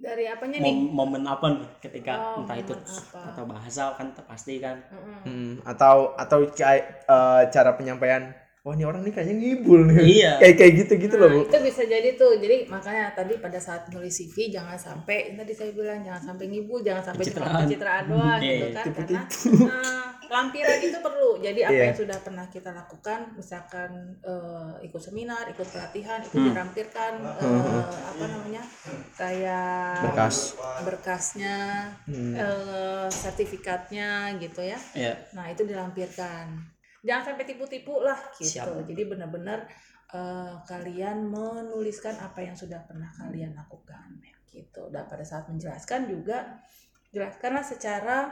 [SPEAKER 4] Dari apanya nih
[SPEAKER 3] Mom- momen apa nih ketika
[SPEAKER 4] Oh,
[SPEAKER 3] entah itu
[SPEAKER 4] apa.
[SPEAKER 3] atau bahasa kan pasti kan
[SPEAKER 4] Mm-mm.
[SPEAKER 2] Hmm, atau atau kayak eh, cara penyampaian, wah ini orang nih kayaknya ngibul nih.
[SPEAKER 3] Iya.
[SPEAKER 2] kayak kayak gitu gitu loh Bu.
[SPEAKER 4] Nah, itu bisa jadi tuh. Jadi makanya tadi pada saat nulis CV jangan sampai tadi saya bilang jangan sampai ngibul, jangan sampai cuma
[SPEAKER 3] Pencitraan.
[SPEAKER 4] pencitraan doang
[SPEAKER 3] Iya,
[SPEAKER 4] gitu
[SPEAKER 3] iya,
[SPEAKER 4] kan. Karena eh, lampiran itu perlu. Jadi apa
[SPEAKER 2] Iya.
[SPEAKER 4] yang sudah pernah kita lakukan, misalkan eh, ikut seminar, ikut pelatihan, itu
[SPEAKER 3] Hmm.
[SPEAKER 4] dirampirkan eh, apa namanya? kayak
[SPEAKER 2] Berkas.
[SPEAKER 4] berkasnya,
[SPEAKER 2] Hmm.
[SPEAKER 4] eh, sertifikatnya gitu ya.
[SPEAKER 3] ya
[SPEAKER 4] Nah itu dilampirkan. Jangan sampai tipu-tipu lah gitu.
[SPEAKER 3] Siap.
[SPEAKER 4] Jadi benar-benar eh, kalian menuliskan apa yang sudah pernah kalian lakukan gitu. Dan pada saat menjelaskan juga jelaskanlah secara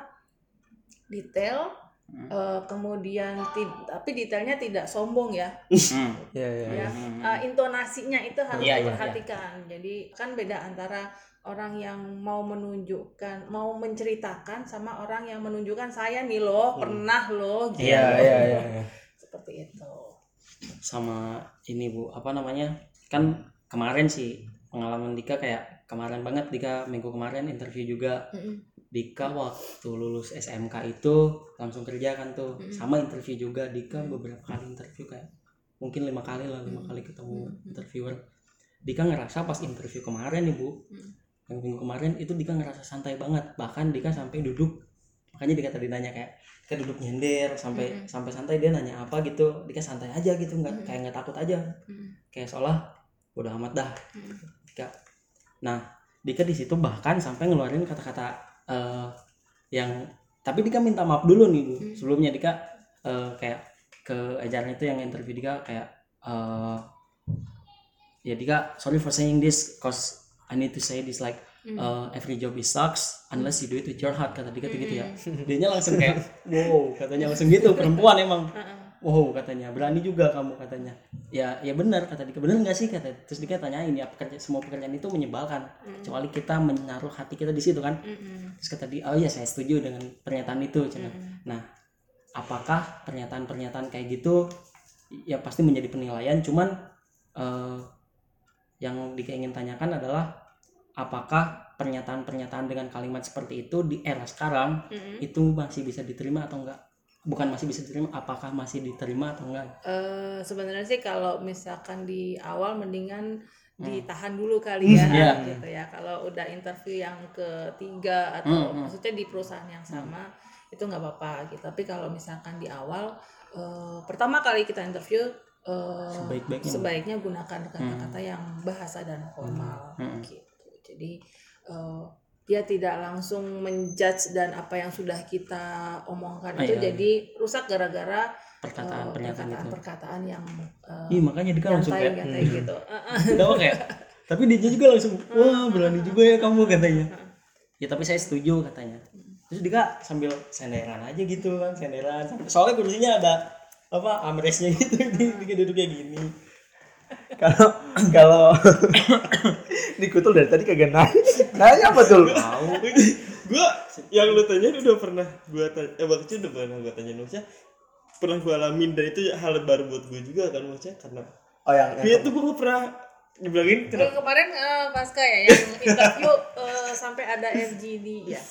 [SPEAKER 4] detail.
[SPEAKER 3] Hmm.
[SPEAKER 4] eh, kemudian tapi detailnya tidak sombong ya,
[SPEAKER 3] Hmm.
[SPEAKER 2] Iya iya.
[SPEAKER 4] ya.
[SPEAKER 3] Hmm.
[SPEAKER 4] Eh, intonasinya itu harus
[SPEAKER 3] Iya, iya,
[SPEAKER 4] diperhatikan. Jadi kan beda antara orang yang mau menunjukkan, mau menceritakan sama orang yang menunjukkan saya nih loh, pernah loh gitu.
[SPEAKER 2] Iya iya iya. iya.
[SPEAKER 4] Seperti itu.
[SPEAKER 3] sama ini bu apa namanya kan kemarin sih pengalaman Dika kayak kemarin banget Dika minggu kemarin interview juga
[SPEAKER 4] Mm-mm.
[SPEAKER 3] Dika waktu lulus SMK itu langsung kerja kan tuh
[SPEAKER 4] Mm.
[SPEAKER 3] sama interview juga Dika beberapa kali interview kayak mungkin lima kali lah lima
[SPEAKER 4] Mm.
[SPEAKER 3] kali ketemu
[SPEAKER 4] Mm.
[SPEAKER 3] interviewer Dika ngerasa pas interview kemarin nih bu
[SPEAKER 4] Mm.
[SPEAKER 3] Yang minggu kemarin itu Dika ngerasa santai banget bahkan Dika sampai duduk makanya Dika tadi nanya kayak Dika duduk nyender sampai
[SPEAKER 4] Mm-mm.
[SPEAKER 3] sampai santai dia nanya apa gitu Dika santai aja gitu nggak
[SPEAKER 4] Mm.
[SPEAKER 3] kayak nggak takut aja
[SPEAKER 4] Mm.
[SPEAKER 3] kayak seolah udah amat dah
[SPEAKER 4] Mm.
[SPEAKER 3] Dika nah Dika di situ bahkan sampai ngeluarin kata-kata eh, yang tapi Dika minta maaf dulu nih bu
[SPEAKER 4] Hmm.
[SPEAKER 3] sebelumnya Dika eh, kayak ke ajaran itu yang interview Dika kayak eh, ya Dika sorry for saying this cause I need to say this like
[SPEAKER 4] Hmm.
[SPEAKER 3] uh, every job is sucks unless you do it with your heart kata tuh gitu ya.
[SPEAKER 4] Hmm.
[SPEAKER 3] dia langsung kayak wow katanya langsung gitu perempuan emang.
[SPEAKER 4] Uh-uh.
[SPEAKER 3] wow katanya. Berani juga kamu katanya. Ya ya benar kata Dika benar nggak sih kata terus Dika tanyain ya pekerja semua pekerjaan itu menyebalkan. Kecuali kita menaruh hati kita di situ kan? Terus kata dia oh iya saya setuju dengan pernyataan itu Cina. Nah apakah pernyataan-pernyataan kayak gitu ya pasti menjadi penilaian cuman eh, yang ingin tanyakan adalah apakah pernyataan-pernyataan dengan kalimat seperti itu di era sekarang
[SPEAKER 4] Mm-mm.
[SPEAKER 3] itu masih bisa diterima atau enggak bukan masih bisa diterima apakah masih diterima atau enggak
[SPEAKER 4] Eh, sebenarnya sih kalau misalkan di awal mendingan ditahan dulu kali ya
[SPEAKER 3] Hmm, iya.
[SPEAKER 4] gitu ya kalau udah interview yang ketiga atau
[SPEAKER 3] Hmm, hmm.
[SPEAKER 4] maksudnya di perusahaan yang sama itu nggak apa-apa gitu tapi kalau misalkan di awal eh, pertama kali kita interview eh,
[SPEAKER 3] Sebaik-baiknya.
[SPEAKER 4] sebaiknya gunakan kata-kata yang bahasa dan formal
[SPEAKER 3] Hmm.
[SPEAKER 4] gitu jadi eh, dia tidak langsung menjudge dan apa yang sudah kita omongkan
[SPEAKER 3] Ah,
[SPEAKER 4] itu
[SPEAKER 3] iya.
[SPEAKER 4] jadi rusak gara-gara
[SPEAKER 3] perkataan
[SPEAKER 4] eh,
[SPEAKER 3] pernyataan itu.
[SPEAKER 4] perkataan-perkataan yang eh,
[SPEAKER 3] iya makanya dia langsung kayak hmm.
[SPEAKER 4] gitu.
[SPEAKER 3] Tahu kayak tapi dia juga langsung wah berani juga ya kamu katanya. Ya tapi saya setuju katanya. Terus dia sambil senderan aja gitu kan senderan. Soalnya kursinya ada apa amresnya gitu dia duduk kayak gini
[SPEAKER 2] Kalau kalau ini kutul dari tadi kagak nanya. Nanya apa tuh?
[SPEAKER 1] gua yang lu tanya udah pernah gua tanya eh waktu itu udah pernah gua tanya maksudnya pernah gua alamin dan itu hal baru buat gua juga kan maksudnya karena
[SPEAKER 2] oh yang,
[SPEAKER 1] dia tuh gua gak pernah dibilangin kenapa
[SPEAKER 4] kemarin eh, pasca ya yang interview eh, sampai ada FGD ya.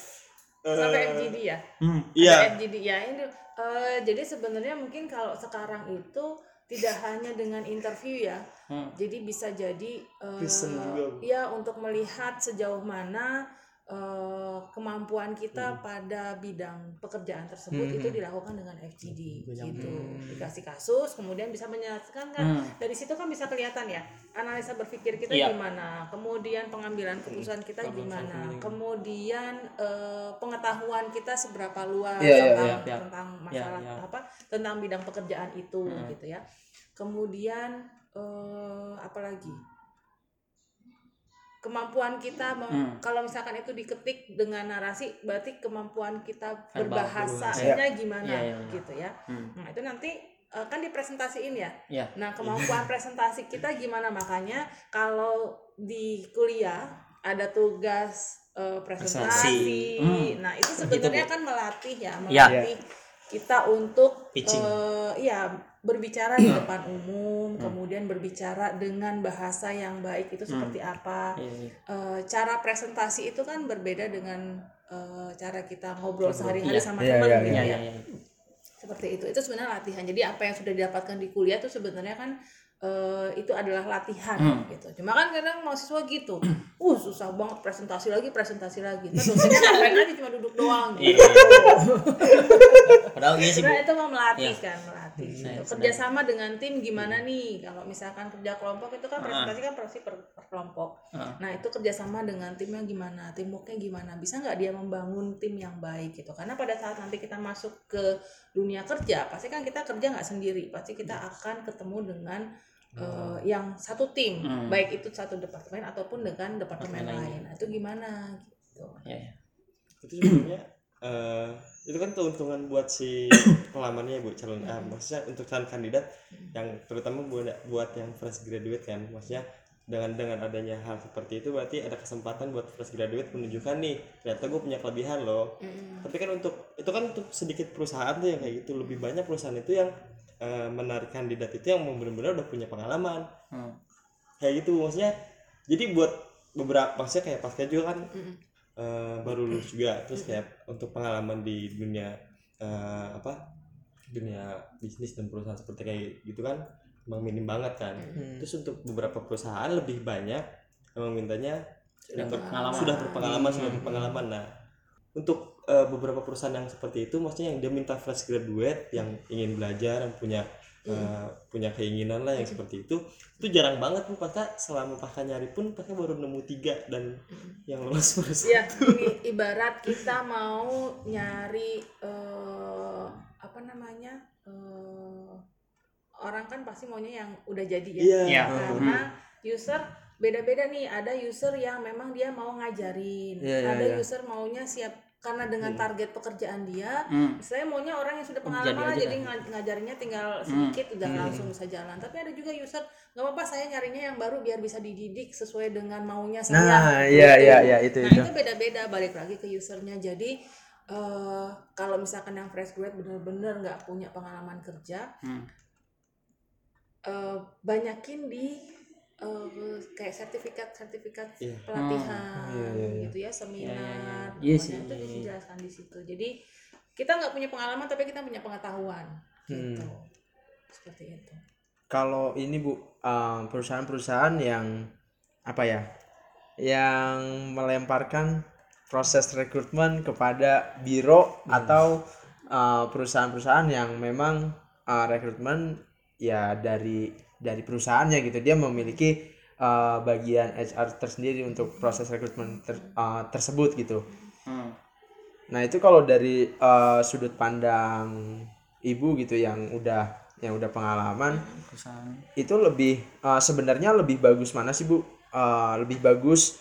[SPEAKER 4] Sampai FGD ya.
[SPEAKER 3] Hmm.
[SPEAKER 1] iya
[SPEAKER 4] Ada FGD ya. Ini eh, jadi sebenarnya mungkin kalau sekarang itu tidak hanya dengan interview ya.
[SPEAKER 3] Hmm.
[SPEAKER 4] Jadi bisa jadi eh,
[SPEAKER 1] Listen juga,
[SPEAKER 4] ya untuk melihat sejauh mana eh, kemampuan kita pada bidang pekerjaan tersebut
[SPEAKER 2] Hmm.
[SPEAKER 4] itu dilakukan dengan FGD
[SPEAKER 3] Banyak.
[SPEAKER 4] gitu. Dikasih kasus kemudian bisa menjelaskan kan
[SPEAKER 3] Hmm.
[SPEAKER 4] dari situ kan bisa kelihatan ya analisa berpikir kita
[SPEAKER 3] Iya.
[SPEAKER 4] gimana, kemudian pengambilan keputusan kita gimana, kemudian eh, pengetahuan kita seberapa luas
[SPEAKER 2] Iya, iya,
[SPEAKER 4] tentang
[SPEAKER 3] iya, iya.
[SPEAKER 4] tentang
[SPEAKER 3] Iya,
[SPEAKER 4] masalah
[SPEAKER 3] iya.
[SPEAKER 4] apa tentang bidang pekerjaan itu
[SPEAKER 3] Hmm.
[SPEAKER 4] gitu ya. Kemudian eh, apa lagi? Kemampuan kita mem-
[SPEAKER 3] Hmm.
[SPEAKER 4] kalau misalkan itu diketik dengan narasi berarti kemampuan kita berbahasanya gimana
[SPEAKER 3] Iya, iya, iya.
[SPEAKER 4] gitu ya.
[SPEAKER 3] Hmm.
[SPEAKER 4] Nah, itu nanti eh, kan dipresentasiin ya.
[SPEAKER 3] Ya.
[SPEAKER 4] Nah, kemampuan presentasi kita gimana makanya kalau di kuliah ada tugas eh, presentasi.
[SPEAKER 3] Presentasi. Hmm.
[SPEAKER 4] Nah, itu
[SPEAKER 3] Gitu,
[SPEAKER 4] sebenarnya kan melatih ya,
[SPEAKER 3] Ya.
[SPEAKER 4] melatih kita untuk
[SPEAKER 3] Pitching.
[SPEAKER 4] eh, iya berbicara di depan umum, kemudian berbicara dengan bahasa yang baik itu seperti apa.
[SPEAKER 3] Iya, iya.
[SPEAKER 4] Eh, cara presentasi itu kan berbeda dengan eh, cara kita ngobrol sehari-hari
[SPEAKER 3] Iya.
[SPEAKER 4] sama
[SPEAKER 2] Iya,
[SPEAKER 4] teman
[SPEAKER 2] iya,
[SPEAKER 4] gitu
[SPEAKER 3] Iya,
[SPEAKER 4] ya
[SPEAKER 3] iya, iya.
[SPEAKER 4] seperti itu itu sebenarnya latihan jadi apa yang sudah didapatkan di kuliah itu sebenarnya kan eh, itu adalah latihan
[SPEAKER 3] Hmm.
[SPEAKER 4] gitu cuma kan kadang mahasiswa gitu uh susah banget presentasi lagi presentasi lagi Ntar dosennya ngapain aja cuma duduk doang
[SPEAKER 3] Iya,
[SPEAKER 4] gitu
[SPEAKER 3] iya. Padahal iya sih.
[SPEAKER 4] Sebenarnya itu mau melatih
[SPEAKER 3] Iya.
[SPEAKER 4] kan melatih
[SPEAKER 3] Hmm,
[SPEAKER 4] gitu. kerjasama dengan tim gimana nih? Kalau misalkan kerja kelompok itu kan
[SPEAKER 3] Ah.
[SPEAKER 4] presentasi kan pasti per, per kelompok.
[SPEAKER 3] Ah.
[SPEAKER 4] nah itu kerjasama dengan timnya gimana? Teamworknya gimana? Bisa nggak dia membangun tim yang baik gitu? Karena pada saat nanti kita masuk ke dunia kerja pasti kan kita kerja nggak sendiri. Pasti kita akan ketemu dengan eh, yang satu tim.
[SPEAKER 3] Hmm.
[SPEAKER 4] baik itu satu departemen ataupun dengan departemen
[SPEAKER 3] Departemen
[SPEAKER 4] lain. Nah, itu gimana gitu?
[SPEAKER 3] Iya, iya.
[SPEAKER 1] itu sebenarnya eh, itu kan keuntungan buat si pelamannya bu calon ah, maksudnya untuk calon kandidat yang terutama buat buat yang fresh graduate kan. Maksudnya dengan dengan adanya hal seperti itu berarti ada kesempatan buat fresh graduate menunjukkan nih ternyata gue punya kelebihan loh. Tapi kan untuk itu kan untuk sedikit perusahaan tuh yang kayak gitu. Lebih banyak perusahaan itu yang eh, menarik kandidat itu yang benar-benar udah punya pengalaman.
[SPEAKER 3] Hmm.
[SPEAKER 1] kayak gitu maksudnya. Jadi buat beberapa maksudnya kayak pasca juga kan
[SPEAKER 4] Mm-mm.
[SPEAKER 1] Eh, baru lulus juga. Terus kayak untuk pengalaman di dunia eh, apa dunia bisnis dan perusahaan seperti kayak gitu kan emang minim banget kan. Terus untuk beberapa perusahaan lebih banyak emang mintanya
[SPEAKER 3] Sudah berpengalaman.
[SPEAKER 1] sudah berpengalaman sudah berpengalaman. Nah untuk eh, beberapa perusahaan yang seperti itu maksudnya yang dia minta fresh graduate yang ingin belajar yang punya eh, punya keinginan lah yang seperti itu. Itu jarang banget bu pasca selama pasca nyari pun pasca baru nemu tiga dan yang lolos baru
[SPEAKER 4] Ya, ini ibarat kita mau nyari eh, apa namanya eh, orang kan pasti maunya yang udah jadi ya.
[SPEAKER 1] iya.
[SPEAKER 3] Iya.
[SPEAKER 4] Karena user beda-beda nih. Ada user yang memang dia mau ngajarin,
[SPEAKER 2] Iya, iya,
[SPEAKER 4] ada
[SPEAKER 2] iya.
[SPEAKER 4] user maunya siap karena dengan target pekerjaan dia.
[SPEAKER 3] Hmm.
[SPEAKER 4] Saya maunya orang yang sudah
[SPEAKER 3] Jadi
[SPEAKER 4] pengalaman jadi
[SPEAKER 3] kan.
[SPEAKER 4] nga- ngajarinnya tinggal sedikit udah langsung bisa jalan. Tapi ada juga user nggak apa-apa saya nyarinya yang baru biar bisa dididik sesuai dengan maunya saya.
[SPEAKER 2] Nah,
[SPEAKER 4] Gitu.
[SPEAKER 2] iya iya iya itu
[SPEAKER 4] Nah
[SPEAKER 2] itu.
[SPEAKER 4] beda-beda balik lagi ke usernya. Jadi eh kalau misalkan yang fresh grad bener-bener nggak punya pengalaman kerja,
[SPEAKER 3] Hmm.
[SPEAKER 4] eh banyakin di eh, kayak sertifikat-sertifikat
[SPEAKER 1] Iya.
[SPEAKER 4] pelatihan
[SPEAKER 2] Oh, iya, iya, iya.
[SPEAKER 4] gitu ya seminar.
[SPEAKER 3] Iya.
[SPEAKER 4] pokoknya
[SPEAKER 3] Iya sih,
[SPEAKER 4] itu
[SPEAKER 3] iya, iya.
[SPEAKER 4] dijelaskan di situ. Jadi kita nggak punya pengalaman tapi kita punya pengetahuan gitu.
[SPEAKER 2] Hmm.
[SPEAKER 4] Seperti itu.
[SPEAKER 2] Kalau ini Bu um, perusahaan-perusahaan yang apa ya? Yang melemparkan proses rekrutmen kepada biro atau uh, perusahaan-perusahaan yang memang uh, rekrutmen ya dari dari perusahaannya gitu. Dia memiliki uh, bagian HR tersendiri untuk proses rekrutmen ter- uh, tersebut gitu.
[SPEAKER 3] Hmm.
[SPEAKER 2] Nah itu kalau dari uh, sudut pandang ibu gitu yang udah yang udah pengalaman
[SPEAKER 3] Perusahaan.
[SPEAKER 2] itu lebih uh, sebenarnya lebih bagus mana sih bu? Uh, lebih bagus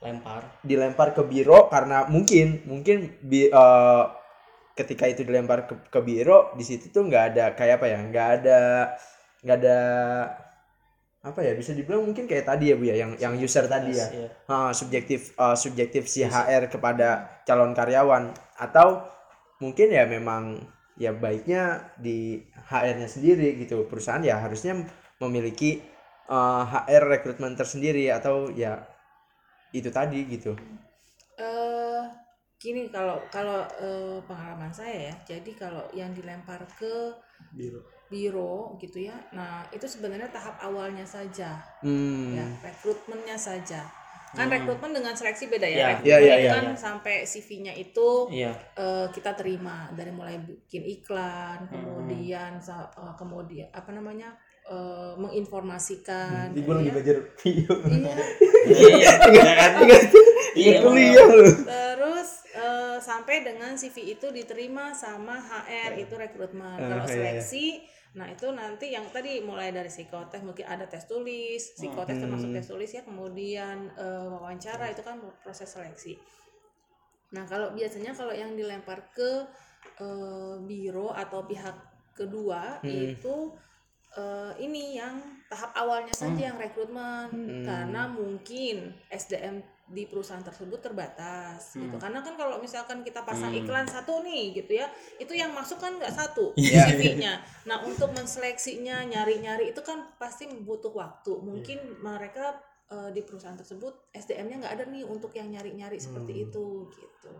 [SPEAKER 3] Lempar.
[SPEAKER 2] dilempar ke biro karena mungkin mungkin bi, uh, ketika itu dilempar ke, ke biro di situ tuh nggak ada kayak apa ya nggak ada nggak ada apa ya bisa dibilang mungkin kayak tadi ya bu ya yang yang user tadi ya.
[SPEAKER 3] Iya.
[SPEAKER 2] Ah, subjektif eh, subjektif si HR kepada calon karyawan. Atau mungkin ya memang ya baiknya di HR-nya sendiri gitu. Perusahaan ya harusnya memiliki eh, HR rekrutmen tersendiri atau ya itu tadi gitu.
[SPEAKER 4] Eh gini kalau kalau eh, pengalaman saya ya jadi kalau yang dilempar ke
[SPEAKER 3] Biro.
[SPEAKER 4] Biro gitu ya nah itu sebenarnya tahap awalnya saja
[SPEAKER 2] hmm
[SPEAKER 4] ya rekrutmennya saja kan
[SPEAKER 3] Hmm.
[SPEAKER 4] rekrutmen dengan seleksi beda
[SPEAKER 3] Ya.
[SPEAKER 4] ya rekrutmen
[SPEAKER 2] Iya, iya,
[SPEAKER 4] itu
[SPEAKER 2] iya,
[SPEAKER 4] kan
[SPEAKER 3] iya.
[SPEAKER 4] sampai CV-nya itu
[SPEAKER 3] Iya.
[SPEAKER 4] eh, kita terima dari mulai bikin
[SPEAKER 3] Hmm.
[SPEAKER 4] iklan kemudian sa- eh, kemudian apa namanya eh, menginformasikan gitu
[SPEAKER 2] gua lagi
[SPEAKER 4] ya.
[SPEAKER 2] belajar video
[SPEAKER 4] Iya.
[SPEAKER 3] Iya.
[SPEAKER 1] ya kan
[SPEAKER 3] Iya.
[SPEAKER 2] kuliah loh
[SPEAKER 4] Terus eh, sampai dengan CV itu diterima sama HR itu rekrutmen. Kalau
[SPEAKER 2] iya, iya.
[SPEAKER 4] seleksi, nah itu nanti yang tadi mulai dari psikotes mungkin ada tes tulis, psikotes termasuk tes tulis ya, kemudian eh, wawancara itu kan proses seleksi. Nah kalau biasanya kalau yang dilempar ke eh, biro atau pihak kedua itu eh, ini yang tahap awalnya saja yang rekrutmen. Karena mungkin SDM di perusahaan tersebut terbatas gitu. Karena kan kalau misalkan kita pasang iklan satu nih gitu ya itu yang masuk kan nggak satu
[SPEAKER 2] Iya.
[SPEAKER 4] CV-nya. Nah untuk menseleksinya nyari-nyari itu kan pasti butuh waktu. Mungkin mereka eh, di perusahaan tersebut SDM-nya nggak ada nih untuk yang nyari-nyari seperti itu gitu.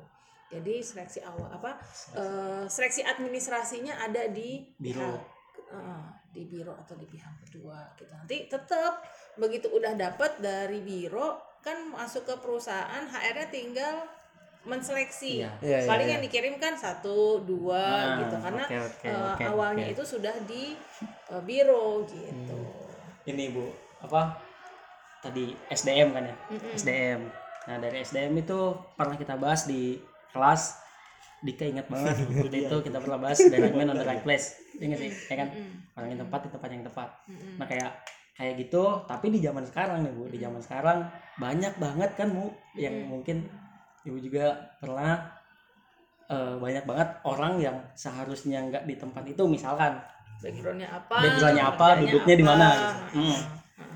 [SPEAKER 4] Jadi seleksi awal apa eh, seleksi administrasinya ada di
[SPEAKER 3] Biro.
[SPEAKER 4] pihak eh, di biro atau di pihak kedua gitu. Nanti tetap begitu udah dapat dari biro kan masuk ke perusahaan HR-nya tinggal menseleksi
[SPEAKER 3] Iya.
[SPEAKER 2] Iya, iya,
[SPEAKER 4] paling
[SPEAKER 2] iya.
[SPEAKER 4] yang dikirimkan satu dua
[SPEAKER 3] Nah,
[SPEAKER 4] gitu karena
[SPEAKER 3] oke, oke,
[SPEAKER 4] eh,
[SPEAKER 3] oke,
[SPEAKER 4] awalnya
[SPEAKER 3] oke.
[SPEAKER 4] itu sudah di eh, biro gitu
[SPEAKER 3] Ini Bu, apa? Tadi SDM kan ya?
[SPEAKER 4] Mm-mm.
[SPEAKER 3] SDM. Nah, dari SDM itu pernah kita bahas di kelas Dika ingat banget waktu itu kita pernah bahas management on the right place Iya nggak sih ya kan orang yang tepat di tempat yang tepat nah kayak kayak gitu tapi di zaman sekarang nih bu di zaman sekarang banyak banget kan bu yang mungkin ibu juga pernah eh, banyak banget orang yang seharusnya nggak di tempat itu misalkan
[SPEAKER 4] backgroundnya apa
[SPEAKER 3] Backgroundnya apa, duduknya di mana, gitu. Hmm.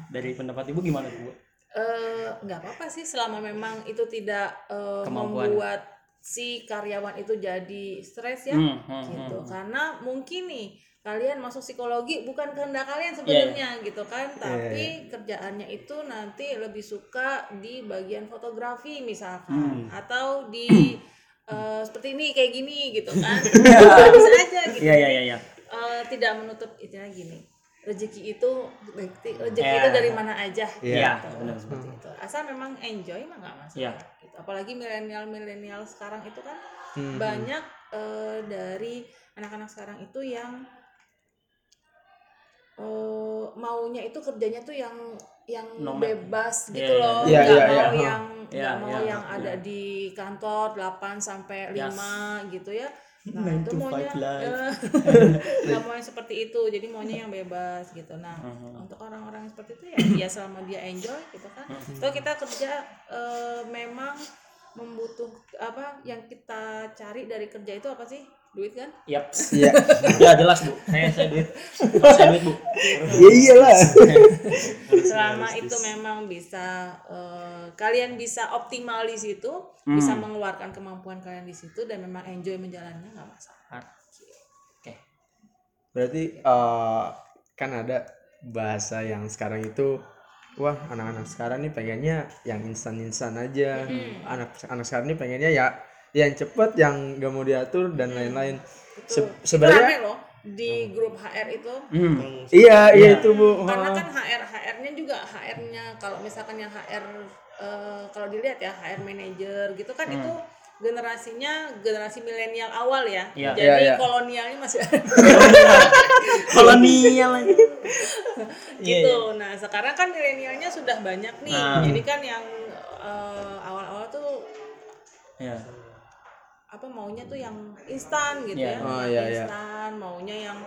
[SPEAKER 3] dari pendapat ibu gimana bu
[SPEAKER 4] Eh, nggak apa-apa sih selama memang itu tidak
[SPEAKER 3] Kemampuan.
[SPEAKER 4] membuat si karyawan itu jadi stres ya
[SPEAKER 3] Hmm, hmm,
[SPEAKER 4] gitu
[SPEAKER 3] hmm.
[SPEAKER 4] karena mungkin nih kalian masuk psikologi bukan kehendak kalian
[SPEAKER 3] Iya,
[SPEAKER 4] sebenarnya gitu kan tapi kerjaannya itu nanti lebih suka di bagian fotografi misalkan
[SPEAKER 3] Hmm.
[SPEAKER 4] atau di eh, seperti ini kayak gini gitu kan bisa aja gitu
[SPEAKER 3] iya iya iya iya
[SPEAKER 4] Eh, tidak menutup istilahnya gini rezeki itu rezeki
[SPEAKER 3] Ya.
[SPEAKER 4] itu dari mana aja
[SPEAKER 3] Iya,
[SPEAKER 4] gitu.
[SPEAKER 3] benar.
[SPEAKER 4] seperti itu asal memang enjoy mah nggak masalah
[SPEAKER 3] Iya.
[SPEAKER 4] gitu. apalagi milenial milenial sekarang itu kan
[SPEAKER 2] Hmm.
[SPEAKER 4] banyak eh, dari anak-anak sekarang itu yang eh, maunya itu kerjanya tuh yang yang
[SPEAKER 3] Nomad.
[SPEAKER 4] bebas gitu
[SPEAKER 3] Iya, iya,
[SPEAKER 4] loh
[SPEAKER 2] iya.
[SPEAKER 4] nggak
[SPEAKER 2] Iya, iya,
[SPEAKER 4] mau
[SPEAKER 2] iya.
[SPEAKER 4] yang nggak
[SPEAKER 3] Iya,
[SPEAKER 4] mau
[SPEAKER 3] iya,
[SPEAKER 4] yang
[SPEAKER 3] iya.
[SPEAKER 4] ada di kantor 8 sampai 5 gitu ya nah itu maunya eh, nggak mau yang seperti itu jadi maunya yang bebas gitu nah
[SPEAKER 3] Mhm.
[SPEAKER 4] untuk orang-orang yang seperti itu ya ya selama dia enjoy gitu kan Atau kita kerja eh, memang membutuh apa yang kita cari dari kerja itu apa sih duit kan?
[SPEAKER 3] Yap.
[SPEAKER 2] Iya.
[SPEAKER 3] ya jelas bu. Saya saya duit. Saya duit bu.
[SPEAKER 2] Ya iyalah.
[SPEAKER 4] selama itu memang bisa eh, kalian bisa optimal di situ bisa mengeluarkan kemampuan kalian di situ dan memang enjoy menjalannya nggak masalah.
[SPEAKER 3] Oke.
[SPEAKER 2] Berarti eh, kan ada bahasa yang sekarang itu wah anak-anak sekarang nih pengennya yang instan-instan aja. Anak anak sekarang nih pengennya ya yang cepet yang gak mau diatur dan lain-lain. Se- sebenarnya
[SPEAKER 4] loh di grup HR itu
[SPEAKER 3] hmm.
[SPEAKER 2] iya iya itu Bu.
[SPEAKER 4] karena
[SPEAKER 2] Ha.
[SPEAKER 4] kan HR HR-nya juga HR-nya kalau misalkan yang HR eh, kalau dilihat ya HR manager gitu kan itu generasinya generasi milenial awal ya
[SPEAKER 3] Iya.
[SPEAKER 4] jadi
[SPEAKER 2] Iya, iya.
[SPEAKER 4] kolonialnya masih ada
[SPEAKER 3] kolonial aja
[SPEAKER 4] gitu nah sekarang kan milenialnya sudah banyak nih
[SPEAKER 3] Nah.
[SPEAKER 4] jadi kan yang eh, awal-awal tuh
[SPEAKER 3] ya
[SPEAKER 4] apa maunya tuh yang instan gitu
[SPEAKER 3] Iya.
[SPEAKER 4] ya
[SPEAKER 2] Oh,
[SPEAKER 4] yang
[SPEAKER 2] iya, iya.
[SPEAKER 4] instan maunya yang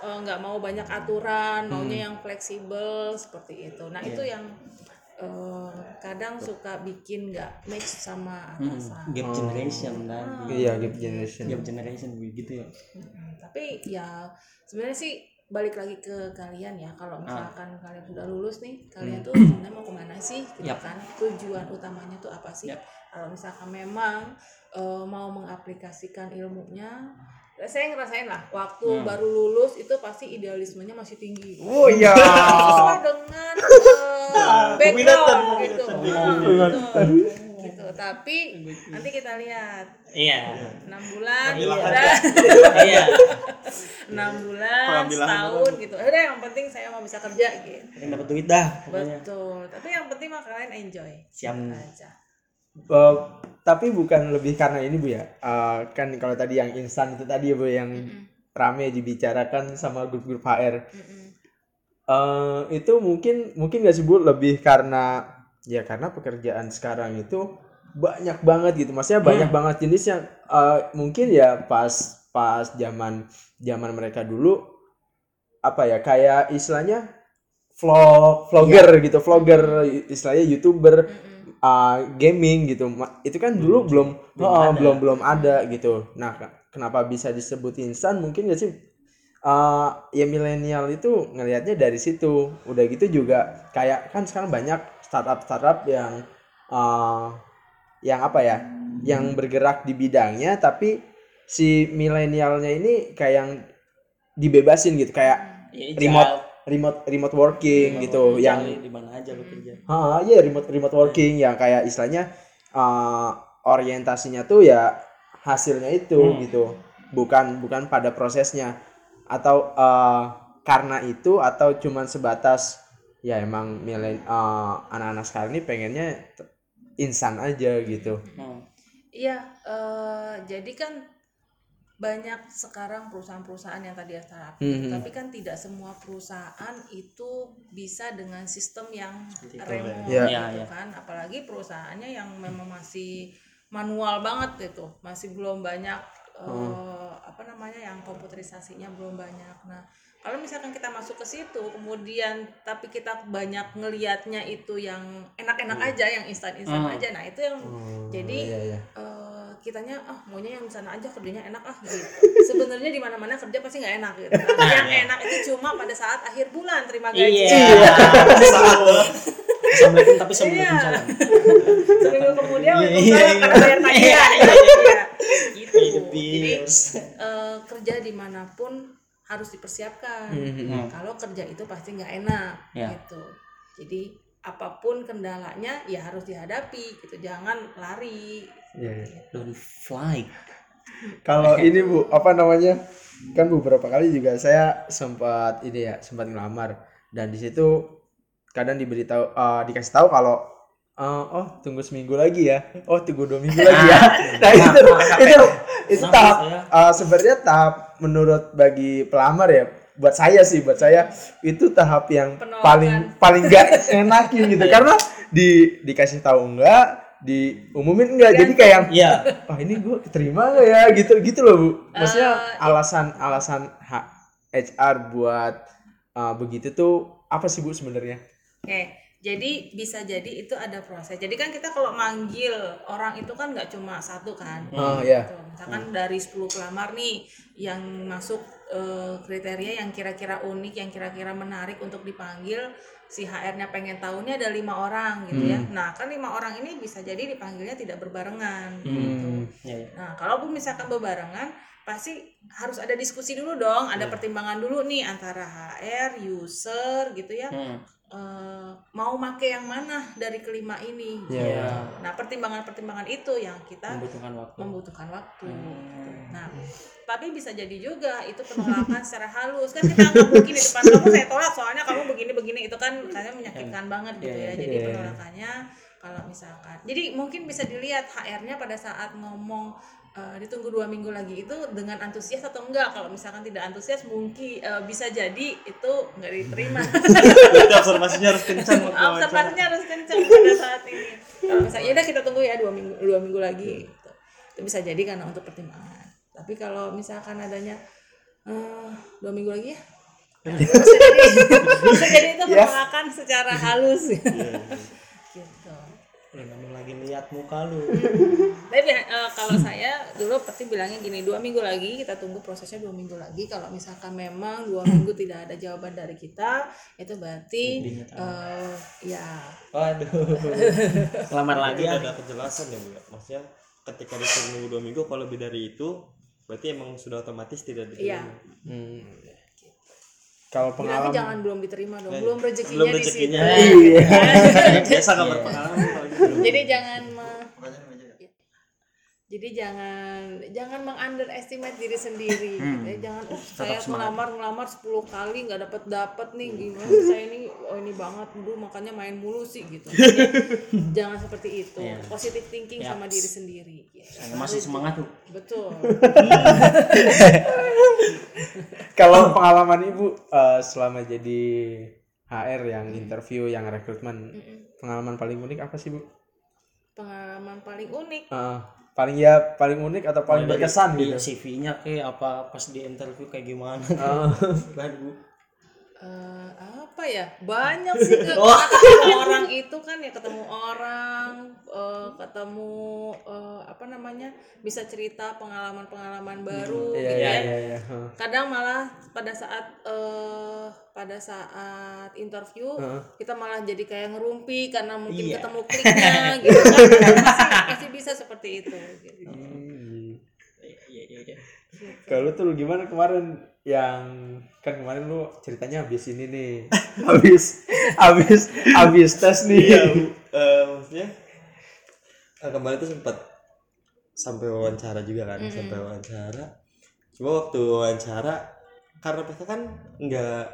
[SPEAKER 4] eh, nggak mau banyak aturan
[SPEAKER 2] Hmm.
[SPEAKER 4] maunya yang fleksibel seperti itu nah itu
[SPEAKER 2] Iya.
[SPEAKER 4] yang eh, kadang suka bikin nggak match sama
[SPEAKER 3] hmm.
[SPEAKER 4] atasan
[SPEAKER 3] gap generation tadi
[SPEAKER 2] Iya, gap generation.
[SPEAKER 3] gap generation begitu ya
[SPEAKER 4] Mm, tapi ya sebenarnya sih balik lagi ke kalian ya kalau misalkan kalian sudah lulus nih kalian
[SPEAKER 3] Hmm.
[SPEAKER 4] tuh sebenarnya mau ke mana sih gitu
[SPEAKER 3] Yap.
[SPEAKER 4] kan tujuan utamanya tuh apa sih
[SPEAKER 3] Yap.
[SPEAKER 4] kalau misalkan memang eh, mau mengaplikasikan ilmunya saya ngerasain lah waktu
[SPEAKER 3] Hmm.
[SPEAKER 4] baru lulus itu pasti idealismenya masih tinggi
[SPEAKER 2] Oh iya.
[SPEAKER 4] sesuai dengan
[SPEAKER 1] Peminatan,
[SPEAKER 4] background gitu.
[SPEAKER 1] peminatan.
[SPEAKER 4] Ah, gitu. gitu. Tapi nanti kita lihat
[SPEAKER 3] Iya.
[SPEAKER 4] enam bulan,
[SPEAKER 1] Iya.
[SPEAKER 3] Iya.
[SPEAKER 4] enam bulan, setahun gitu. Udah yang penting saya mau bisa kerja gitu.
[SPEAKER 3] Yang dapat duit dah pokoknya.
[SPEAKER 4] Betul. Tapi yang penting mah kalian enjoy
[SPEAKER 3] Siap.
[SPEAKER 4] aja.
[SPEAKER 2] Eh, tapi bukan lebih karena ini bu ya. Eh, kan kalau tadi yang instan itu tadi ya bu yang rame dibicarakan sama grup-grup HR
[SPEAKER 4] Mm-mm.
[SPEAKER 2] Eh, itu mungkin mungkin gak sih bu lebih karena ya karena pekerjaan sekarang itu banyak banget gitu. Maksudnya banyak banget jenis yang eh, mungkin ya pas pas zaman zaman mereka dulu apa ya kayak istilahnya vlog vlogger gitu vlogger istilahnya youtuber.
[SPEAKER 4] Mm-mm.
[SPEAKER 2] Uh, gaming gitu. Itu kan dulu belum
[SPEAKER 3] belum
[SPEAKER 2] oh,
[SPEAKER 3] ada.
[SPEAKER 2] belum belum ada gitu. Nah ke- kenapa bisa disebut instan? Mungkin gak sih? Uh, ya milenial itu ngelihatnya dari situ. Udah gitu juga kayak kan sekarang banyak startup startup yang uh, yang apa ya? Yang bergerak di bidangnya tapi si milenialnya ini kayak yang dibebasin gitu. Kayak
[SPEAKER 3] Iya,
[SPEAKER 2] remote remote remote working gitu yang
[SPEAKER 3] di mana aja lo kerja.
[SPEAKER 2] Ah, iya remote remote working yang kayak istilahnya uh, orientasinya tuh ya hasilnya itu
[SPEAKER 3] Hmm.
[SPEAKER 2] gitu. Bukan bukan pada prosesnya atau uh, karena itu atau cuman sebatas ya emang milen uh, anak-anak sekarang ini pengennya instan aja gitu.
[SPEAKER 3] Hmm.
[SPEAKER 4] Iya, eh, jadi kan banyak sekarang perusahaan-perusahaan yang tadi ya startup,
[SPEAKER 2] Mhm.
[SPEAKER 4] tapi kan tidak semua perusahaan itu bisa dengan sistem yang remote
[SPEAKER 2] ya.
[SPEAKER 4] Gitu
[SPEAKER 3] iya.
[SPEAKER 4] kan, apalagi perusahaannya yang memang masih manual banget itu, masih belum banyak eh, apa namanya yang komputerisasinya belum banyak. Nah, kalau misalkan kita masuk ke situ, kemudian tapi kita banyak ngelihatnya itu yang enak-enak aja, yang instan-instan
[SPEAKER 3] Hmm.
[SPEAKER 4] aja, nah itu yang jadi
[SPEAKER 2] iya, iya.
[SPEAKER 4] eh, kitanya ah maunya yang di sana aja kerjanya enak ah gitu sebenarnya di mana mana kerja pasti nggak enak gitu Nah, yang enak itu cuma pada saat akhir bulan terima gaji
[SPEAKER 3] Iya. Assalamualaikum tapi sebelum
[SPEAKER 4] Iya.
[SPEAKER 3] salam.
[SPEAKER 4] seminggu kemudian
[SPEAKER 3] Iya,
[SPEAKER 4] Waalaikumsalam
[SPEAKER 3] iya,
[SPEAKER 4] karena bayar tagihan Iya. gitu
[SPEAKER 3] the
[SPEAKER 4] jadi eh, kerja di mana pun harus dipersiapkan
[SPEAKER 3] Hmm.
[SPEAKER 4] kalau kerja itu pasti nggak enak
[SPEAKER 3] Ya.
[SPEAKER 4] gitu jadi apa pun kendalanya ya harus dihadapi gitu jangan lari
[SPEAKER 2] Iya, iya.
[SPEAKER 3] Don't fly.
[SPEAKER 2] Kalau ini Bu, apa namanya? Kan beberapa kali juga saya sempat ini ya, sempat ngelamar dan di situ kadang diberitahu eh, dikasih tahu kalau eh, oh tunggu seminggu lagi ya. Oh tunggu dua minggu lagi ya. Nah, itu itu itu
[SPEAKER 3] Kenapa
[SPEAKER 2] tahap eh, sebenarnya tahap menurut bagi pelamar ya buat saya sih buat saya itu tahap yang
[SPEAKER 4] Penolakan.
[SPEAKER 2] paling paling gak enakin gitu. Karena di dikasih tahu enggak diumumin enggak jadi kayak yang
[SPEAKER 3] Iya.
[SPEAKER 2] wah ini gue keterima gak ya? Gitu gitu loh bu. Maksudnya
[SPEAKER 4] Eh,
[SPEAKER 2] alasan alasan H- HR buat uh, begitu tuh apa sih bu sebenarnya?
[SPEAKER 4] Oke, jadi bisa jadi itu ada proses. Jadi kan kita kalau manggil orang itu kan nggak cuma satu kan.
[SPEAKER 2] oh ya
[SPEAKER 4] Gitu. Misalkan dari 10 pelamar nih yang masuk eh, kriteria yang kira-kira unik, yang kira-kira menarik untuk dipanggil, si HR-nya pengen tahu nih ada lima orang gitu ya. Nah kan lima orang ini bisa jadi dipanggilnya tidak berbarengan. Gitu.
[SPEAKER 2] Hmm.
[SPEAKER 3] Iya, iya.
[SPEAKER 4] Nah, kalaupun misalkan berbarengan, pasti harus ada diskusi dulu dong, ada pertimbangan dulu nih antara HR, user gitu ya.
[SPEAKER 3] Hmm.
[SPEAKER 4] Eh, mau make yang mana dari kelima ini?
[SPEAKER 2] Iya.
[SPEAKER 3] Iya.
[SPEAKER 4] Nah, pertimbangan-pertimbangan itu yang kita
[SPEAKER 3] Membutuhkan waktu.
[SPEAKER 4] membutuhkan waktu.
[SPEAKER 3] Hmm.
[SPEAKER 4] Nah, tapi bisa jadi juga itu penolakan secara halus kan kita anggap mungkin di depan kamu saya tolak soalnya kamu begini-begini itu kan kayaknya menyakitkan banget gitu
[SPEAKER 3] Iya,
[SPEAKER 4] ya.
[SPEAKER 3] iya.
[SPEAKER 4] Jadi
[SPEAKER 2] Iya.
[SPEAKER 4] penolakannya kalau misalkan, jadi mungkin bisa dilihat HR-nya pada saat ngomong eh, ditunggu dua minggu lagi itu dengan antusias atau enggak? Kalau misalkan tidak antusias mungkin eh, bisa jadi itu nggak diterima.
[SPEAKER 1] Berarti observasinya harus kencang
[SPEAKER 4] observasinya harus kencang pada saat ini. Kalau misalnya ya udah kita tunggu ya dua minggu dua minggu lagi gitu. itu bisa jadi karena untuk pertimbangan. Tapi kalau misalkan adanya eh, dua minggu lagi ya bisa jadi. Bisa jadi itu penolakan secara halus. Gitu
[SPEAKER 3] Belum ngomong lagi lagi lihat muka lu.
[SPEAKER 4] Tapi eh, kalau saya dulu pasti bilangnya gini dua minggu lagi kita tunggu prosesnya dua minggu lagi. Kalau misalkan memang dua minggu tidak ada jawaban dari kita, itu berarti eh, ya.
[SPEAKER 3] Waduh. Lamar lagi ya.
[SPEAKER 1] ada kejelasan ya bu ya? Maksudnya ketika disuruh nunggu dua minggu kalau lebih dari itu berarti emang sudah otomatis tidak
[SPEAKER 4] Iya.
[SPEAKER 1] diterima.
[SPEAKER 2] Hmm. Kalau pengalaman
[SPEAKER 4] jangan belum diterima dong, belum rezekinya
[SPEAKER 1] belum
[SPEAKER 4] di
[SPEAKER 1] rezekinya
[SPEAKER 4] situ.
[SPEAKER 1] Iya. biasa nggak berpengalaman gitu.
[SPEAKER 4] Jadi jangan jadi jangan jangan mengunderestimate diri sendiri gitu ya. jangan oh saya ngelamar ngelamar 10 kali nggak dapat dapat nih gimana sih saya ini? Oh ini banget dulu makanya main mulu sih gitu. Jadi, jangan seperti itu. Positive thinking sama diri sendiri gitu.
[SPEAKER 3] Saya masih semangat tuh.
[SPEAKER 4] Betul.
[SPEAKER 2] Kalau pengalaman ibu eh, selama jadi HR yang interview yang rekrutmen pengalaman paling unik apa sih bu?
[SPEAKER 4] pengalaman paling unik?
[SPEAKER 2] Eh, paling ya paling unik atau paling berkesan gitu?
[SPEAKER 3] iya CV-nya kayak apa pas di interview kayak gimana?
[SPEAKER 2] Eh,
[SPEAKER 3] kan bu
[SPEAKER 4] Eh, apa ya banyak sih ke ketemu orang itu kan ya ketemu orang eh, ketemu eh, apa namanya bisa cerita pengalaman-pengalaman baru
[SPEAKER 2] Iya
[SPEAKER 4] gitu
[SPEAKER 2] iya
[SPEAKER 4] ya
[SPEAKER 2] iya. iya. Eh,
[SPEAKER 4] kadang malah pada saat eh, pada saat interview kita malah jadi kayak ngerumpi karena mungkin
[SPEAKER 3] Iya.
[SPEAKER 4] ketemu kliknya gitu kan masih, masih bisa seperti itu gitu.
[SPEAKER 2] hmm.
[SPEAKER 3] iya iya
[SPEAKER 2] Kalau tuh gimana kemarin yang kan kemarin lu ceritanya habis ini nih. Habis habis habis tes nih.
[SPEAKER 1] Iya bu Eh, maksudnya eh, kemarin tuh sempat sampai wawancara juga kan sampai wawancara. Cuma waktu wawancara karena mereka kan nggak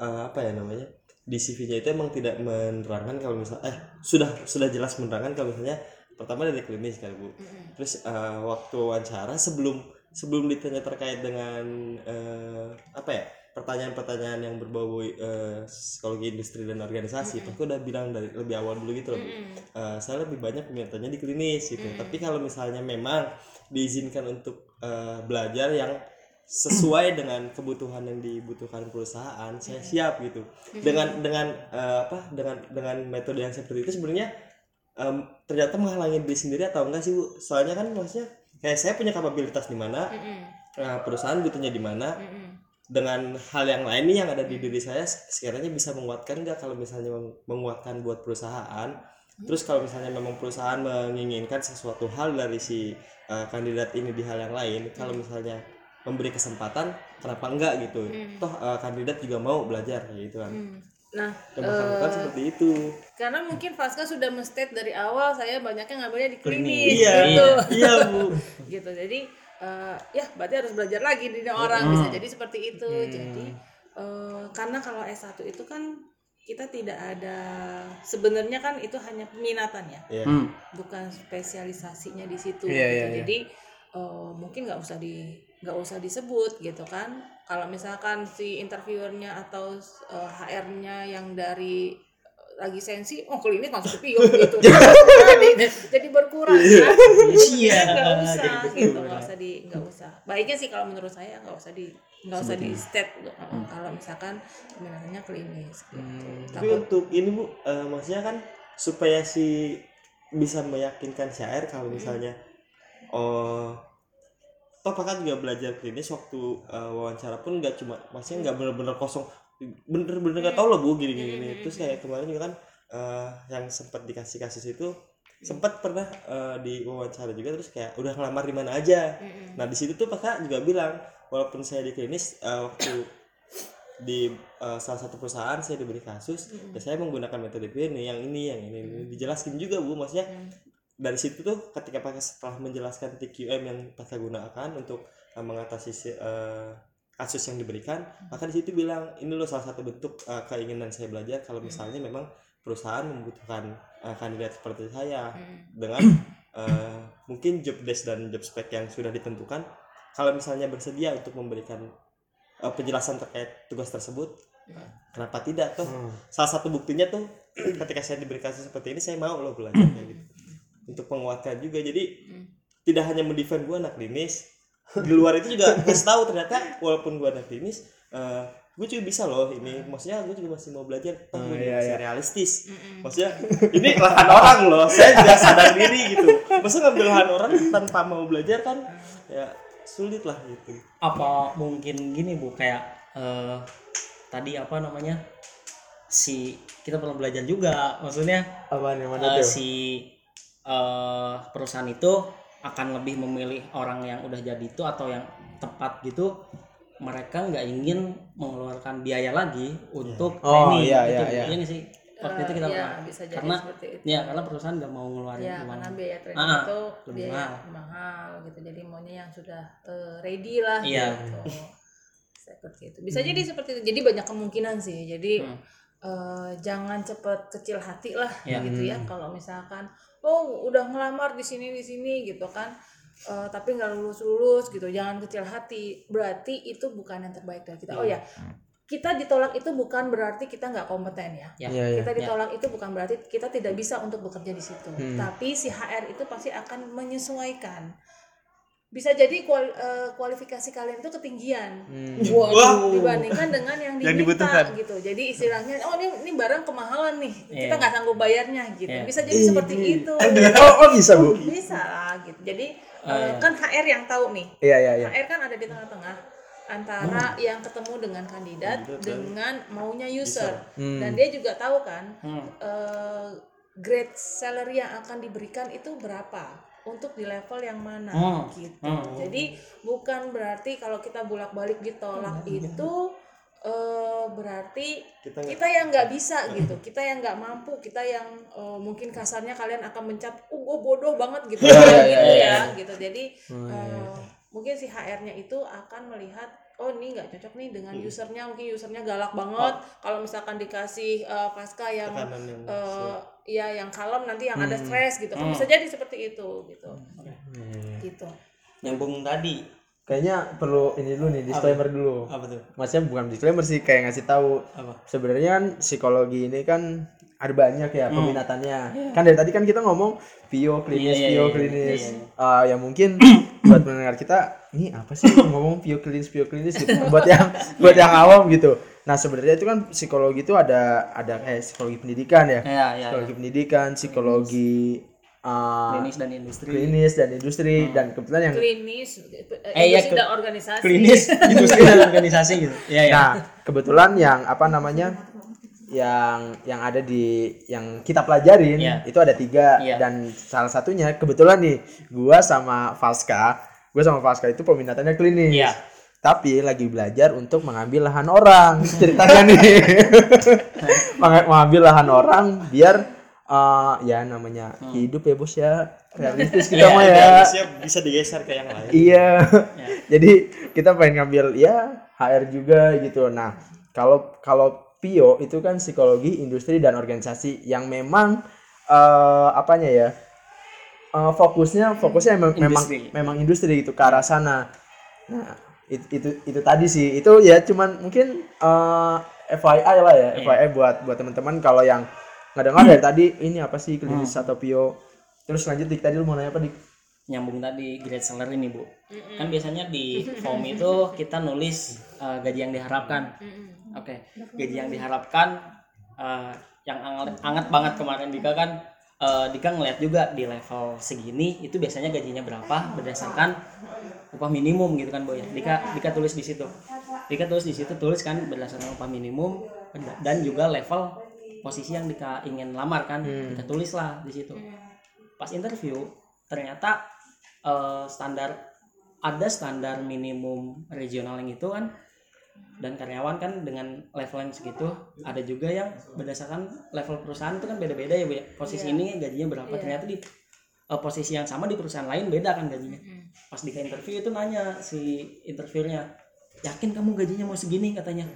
[SPEAKER 1] eh, apa ya namanya di CV-nya itu emang tidak menerangkan kalau misal eh sudah sudah jelas menerangkan kalau misalnya pertama dari klinis kan bu. Terus eh, waktu wawancara sebelum sebelum ditanya terkait dengan eh, apa ya pertanyaan-pertanyaan yang berbau eh, psikologi industri dan organisasi aku udah bilang dari lebih awal dulu gitu loh Bu. Eh, saya lebih banyak mintanya di klinis gitu. Tapi kalau misalnya memang diizinkan untuk eh, belajar yang sesuai dengan kebutuhan yang dibutuhkan perusahaan saya siap gitu. Dengan dengan eh, apa dengan dengan metode yang seperti itu sebenarnya em, ternyata menghalangi diri sendiri atau enggak sih bu? Soalnya kan maksudnya kayak saya punya kapabilitas di mana eh, perusahaan butuhnya di mana dengan hal yang lain nih yang ada di diri saya sekiranya bisa menguatkan nggak kalau misalnya meng- menguatkan buat perusahaan? Terus kalau misalnya memang perusahaan menginginkan sesuatu hal dari si eh, kandidat ini di hal yang lain kalau misalnya memberi kesempatan kenapa enggak gitu? Toh eh, kandidat juga mau belajar gitu kan
[SPEAKER 4] nah
[SPEAKER 1] bersangkutan seperti itu.
[SPEAKER 4] karena mungkin Faska sudah men-state dari awal saya banyaknya ngambilnya di klinis
[SPEAKER 1] iya
[SPEAKER 4] gitu.
[SPEAKER 1] iya. Bu.
[SPEAKER 4] Gitu. Jadi eh, ya berarti harus belajar lagi di orang. Bisa jadi seperti itu. Jadi eh, karena kalau S1 itu kan kita tidak ada sebenarnya kan itu hanya peminatan ya.
[SPEAKER 1] Iya.
[SPEAKER 3] Hmm.
[SPEAKER 4] bukan spesialisasinya di situ
[SPEAKER 2] Iya,
[SPEAKER 4] gitu.
[SPEAKER 2] iya, iya.
[SPEAKER 4] jadi eh, mungkin nggak usah di nggak usah disebut gitu kan kalau misalkan si interviewernya atau eh, HR-nya yang dari eh, lagi sensi oh klinis masuk ke pion gitu jadi, jadi berkurang kan?
[SPEAKER 3] Iya.
[SPEAKER 4] nggak usah gitu. Nggak usah di nggak usah. Baiknya sih kalau menurut saya nggak usah di nggak usah di state uh, kalau misalkan peminatannya klinis gitu.
[SPEAKER 1] tapi
[SPEAKER 4] takut.
[SPEAKER 1] Untuk ini bu eh, maksudnya kan supaya si bisa meyakinkan syair kalau misalnya oh toh pakar juga belajar klinis waktu eh, wawancara pun nggak cuma maksudnya nggak bener-bener kosong. Bener-bener nggak tahu loh bu gini gini, gini. terus kayak kemarin juga kan eh, yang sempat dikasih kasus itu sempat pernah eh, di wawancara juga terus kayak udah ngelamar di mana aja. Nah di situ tuh pakar juga bilang walaupun saya di klinis eh, waktu di eh, salah satu perusahaan saya diberi kasus ya saya menggunakan metode ini yang ini yang ini, ini. dijelaskan juga bu maksudnya dari situ tuh ketika pakai setelah menjelaskan TQM yang pakai gunakan untuk eh, mengatasi si- eh, kasus yang diberikan maka di situ bilang ini loh salah satu bentuk eh, keinginan saya belajar. Kalau misalnya memang perusahaan membutuhkan eh, kandidat seperti saya dengan eh, mungkin job desk dan job spec yang sudah ditentukan kalau misalnya bersedia untuk memberikan eh, penjelasan terkait tugas tersebut eh, kenapa tidak tuh? Salah satu buktinya tuh ketika saya diberi kasus seperti ini saya mau loh belajar kayak gitu untuk menguatkan juga. Jadi tidak hanya mendefend gua anak klinis di luar itu juga kasih tahu ternyata walaupun gua anak klinis eh, gue juga bisa loh ini. Maksudnya gue juga masih mau belajar oh,
[SPEAKER 2] Oh,
[SPEAKER 1] gue
[SPEAKER 2] iya,
[SPEAKER 1] masih
[SPEAKER 2] iya.
[SPEAKER 1] realistis maksudnya ini lahan orang loh. Saya tidak sadar diri gitu. Masa ngambil lahan orang tanpa mau belajar kan ya sulit lah gitu.
[SPEAKER 3] Apa mungkin gini bu? Kayak eh, tadi apa namanya? Si kita perlu belajar juga. Maksudnya
[SPEAKER 2] apa yang mana tuh?
[SPEAKER 3] si eh, perusahaan itu akan lebih memilih orang yang udah jadi itu atau yang tepat gitu mereka nggak ingin mengeluarkan biaya lagi untuk
[SPEAKER 2] Oh,
[SPEAKER 3] training
[SPEAKER 2] iya,
[SPEAKER 3] gitu.
[SPEAKER 2] iya, iya.
[SPEAKER 3] nggak sih waktu itu kita
[SPEAKER 4] ya,
[SPEAKER 3] pernah
[SPEAKER 4] bisa jadi
[SPEAKER 3] karena
[SPEAKER 4] seperti itu.
[SPEAKER 3] ya karena perusahaan nggak mau ngeluarin
[SPEAKER 4] Ya,
[SPEAKER 3] uang
[SPEAKER 4] karena biaya training
[SPEAKER 3] Ah,
[SPEAKER 4] itu
[SPEAKER 3] lebih
[SPEAKER 4] biaya
[SPEAKER 3] mahal.
[SPEAKER 4] mahal. gitu. Jadi maunya yang sudah eh, ready lah
[SPEAKER 3] Iya.
[SPEAKER 4] gitu. Seperti itu. Bisa jadi seperti itu. Jadi banyak kemungkinan sih. Jadi
[SPEAKER 3] Hmm.
[SPEAKER 4] eh, jangan cepat kecil hati lah
[SPEAKER 3] Iya.
[SPEAKER 4] gitu ya. Kalau misalkan oh udah ngelamar di sini di sini gitu kan. eh, tapi nggak lulus lulus gitu jangan kecil hati. Berarti itu bukan yang terbaik dari kita. Oh ya kita ditolak itu bukan berarti kita nggak kompeten ya.
[SPEAKER 3] Ya.
[SPEAKER 2] Iya, iya.
[SPEAKER 4] kita ditolak itu bukan berarti kita tidak bisa untuk bekerja di situ. Tapi si HR itu pasti akan menyesuaikan bisa jadi kual- eh, kualifikasi kalian itu ketinggian.
[SPEAKER 1] Wah.
[SPEAKER 4] Dibandingkan dengan yang
[SPEAKER 1] Yang
[SPEAKER 4] diminta
[SPEAKER 1] dibutuhkan.
[SPEAKER 4] gitu. Jadi istilahnya oh ini ini barang kemahalan nih. Kita
[SPEAKER 3] Iya.
[SPEAKER 4] nggak sanggup bayarnya gitu.
[SPEAKER 3] Iya.
[SPEAKER 4] bisa jadi seperti itu.
[SPEAKER 2] Oh, oh bisa bu.
[SPEAKER 4] Bisa lah gitu. Jadi
[SPEAKER 3] Oh,
[SPEAKER 4] eh,
[SPEAKER 3] iya.
[SPEAKER 4] kan HR yang tahu nih.
[SPEAKER 2] Iya iya iya.
[SPEAKER 4] HR kan ada di tengah-tengah. Antara yang ketemu dengan kandidat dengan maunya user. dan dia juga tahu kan
[SPEAKER 3] Hmm.
[SPEAKER 4] eh, grade salary yang akan diberikan itu berapa untuk di level yang mana
[SPEAKER 3] Hmm.
[SPEAKER 4] gitu.
[SPEAKER 3] Hmm.
[SPEAKER 4] jadi bukan berarti kalau kita bolak-balik ditolak itu eh, berarti
[SPEAKER 1] kita
[SPEAKER 4] kita yang nggak bisa gitu. Kita yang nggak mampu kita yang eh, mungkin kasarnya kalian akan mencap oh gue bodoh banget gitu.
[SPEAKER 2] Iya,
[SPEAKER 4] gitu
[SPEAKER 3] iya,
[SPEAKER 4] ya gitu. Jadi
[SPEAKER 2] Oh,
[SPEAKER 4] eh, mungkin si HR-nya itu akan melihat oh ini nggak cocok nih dengan usernya. Mungkin usernya galak banget. Kalau misalkan dikasih eh, pasca yang
[SPEAKER 1] yang
[SPEAKER 4] eh ya yang kalem nanti yang ada stres gitu. Kan bisa jadi seperti itu gitu. Gitu.
[SPEAKER 3] Nyambung tadi.
[SPEAKER 2] Kayaknya perlu ini dulu nih disclaimer dulu.
[SPEAKER 3] Apa tuh?
[SPEAKER 2] Maksudnya bukan disclaimer sih kayak ngasih tahu.
[SPEAKER 3] Apa?
[SPEAKER 2] Sebenarnya kan psikologi ini kan ada banyak ya peminatannya. Kan dari tadi kan kita ngomong bio klinis
[SPEAKER 3] Iya, iya,
[SPEAKER 2] bio
[SPEAKER 3] iya,
[SPEAKER 2] klinis.
[SPEAKER 3] iya, iya.
[SPEAKER 2] Ah, ya mungkin buat pendengar kita ini apa sih? Ngomong bio klinis bio klinis gitu. Buat yang buat yang awam gitu nah sebenarnya itu kan psikologi itu ada ada kayak psikologi pendidikan ya.
[SPEAKER 3] Ya ya,
[SPEAKER 2] psikologi pendidikan psikologi ah,
[SPEAKER 3] klinis dan industri.
[SPEAKER 2] klinis dan industri dan kebetulan yang
[SPEAKER 4] klinis
[SPEAKER 3] Eh,
[SPEAKER 4] industri
[SPEAKER 3] ke-
[SPEAKER 4] dan organisasi.
[SPEAKER 3] klinis industri dan organisasi gitu. Ya ya
[SPEAKER 2] Nah, kebetulan yang apa namanya? yang yang ada di yang kita pelajarin
[SPEAKER 3] Iya.
[SPEAKER 2] itu ada tiga.
[SPEAKER 3] Iya.
[SPEAKER 2] dan salah satunya kebetulan nih gua sama Falska gua sama Falska itu peminatannya klinis.
[SPEAKER 3] Iya.
[SPEAKER 2] Tapi lagi belajar untuk mengambil lahan orang ceritanya nih Meng- mengambil lahan orang biar eh, ya namanya hidup ya bos ya realistis kita mah ya
[SPEAKER 1] bisa digeser ke yang lain
[SPEAKER 2] Iya. Jadi kita pengen ngambil ya HR juga gitu. Nah, kalau kalau Pio itu kan psikologi industri dan organisasi yang memang eh apanya ya? eh, fokusnya fokusnya memang memang
[SPEAKER 3] Industri.
[SPEAKER 2] memang industri gitu ke arah sana. Nah, itu itu, itu tadi sih. Itu ya cuman mungkin eh FYI lah ya, FYI buat buat teman-teman kalau yang nggak dengar dari tadi ini apa sih klinis atau Pio. Terus lanjut dik tadi lu mau nanya apa dik?
[SPEAKER 3] nyambung tadi grade salary nih bu. Kan biasanya di form itu kita nulis uh, gaji yang diharapkan. Oke gaji yang diharapkan uh, yang anget, anget banget kemarin Dika kan uh, Dika ngeliat juga di level segini itu biasanya gajinya berapa berdasarkan upah minimum gitu kan bu ya. Dika Dika tulis di situ. Dika tulis di situ tulis kan berdasarkan upah minimum dan juga level posisi yang Dika ingin lamar kan. Dika tulis lah di situ. Pas interview ternyata eh, standar ada standar minimum regional yang itu kan dan karyawan kan dengan level yang segitu ada juga yang berdasarkan level perusahaan itu kan beda-beda ya Bu ya. posisi ini gajinya berapa?
[SPEAKER 4] Iya.
[SPEAKER 3] ternyata di eh, posisi yang sama di perusahaan lain beda kan gajinya. Pas di interview itu nanya si interviewnya yakin kamu gajinya mau segini? katanya.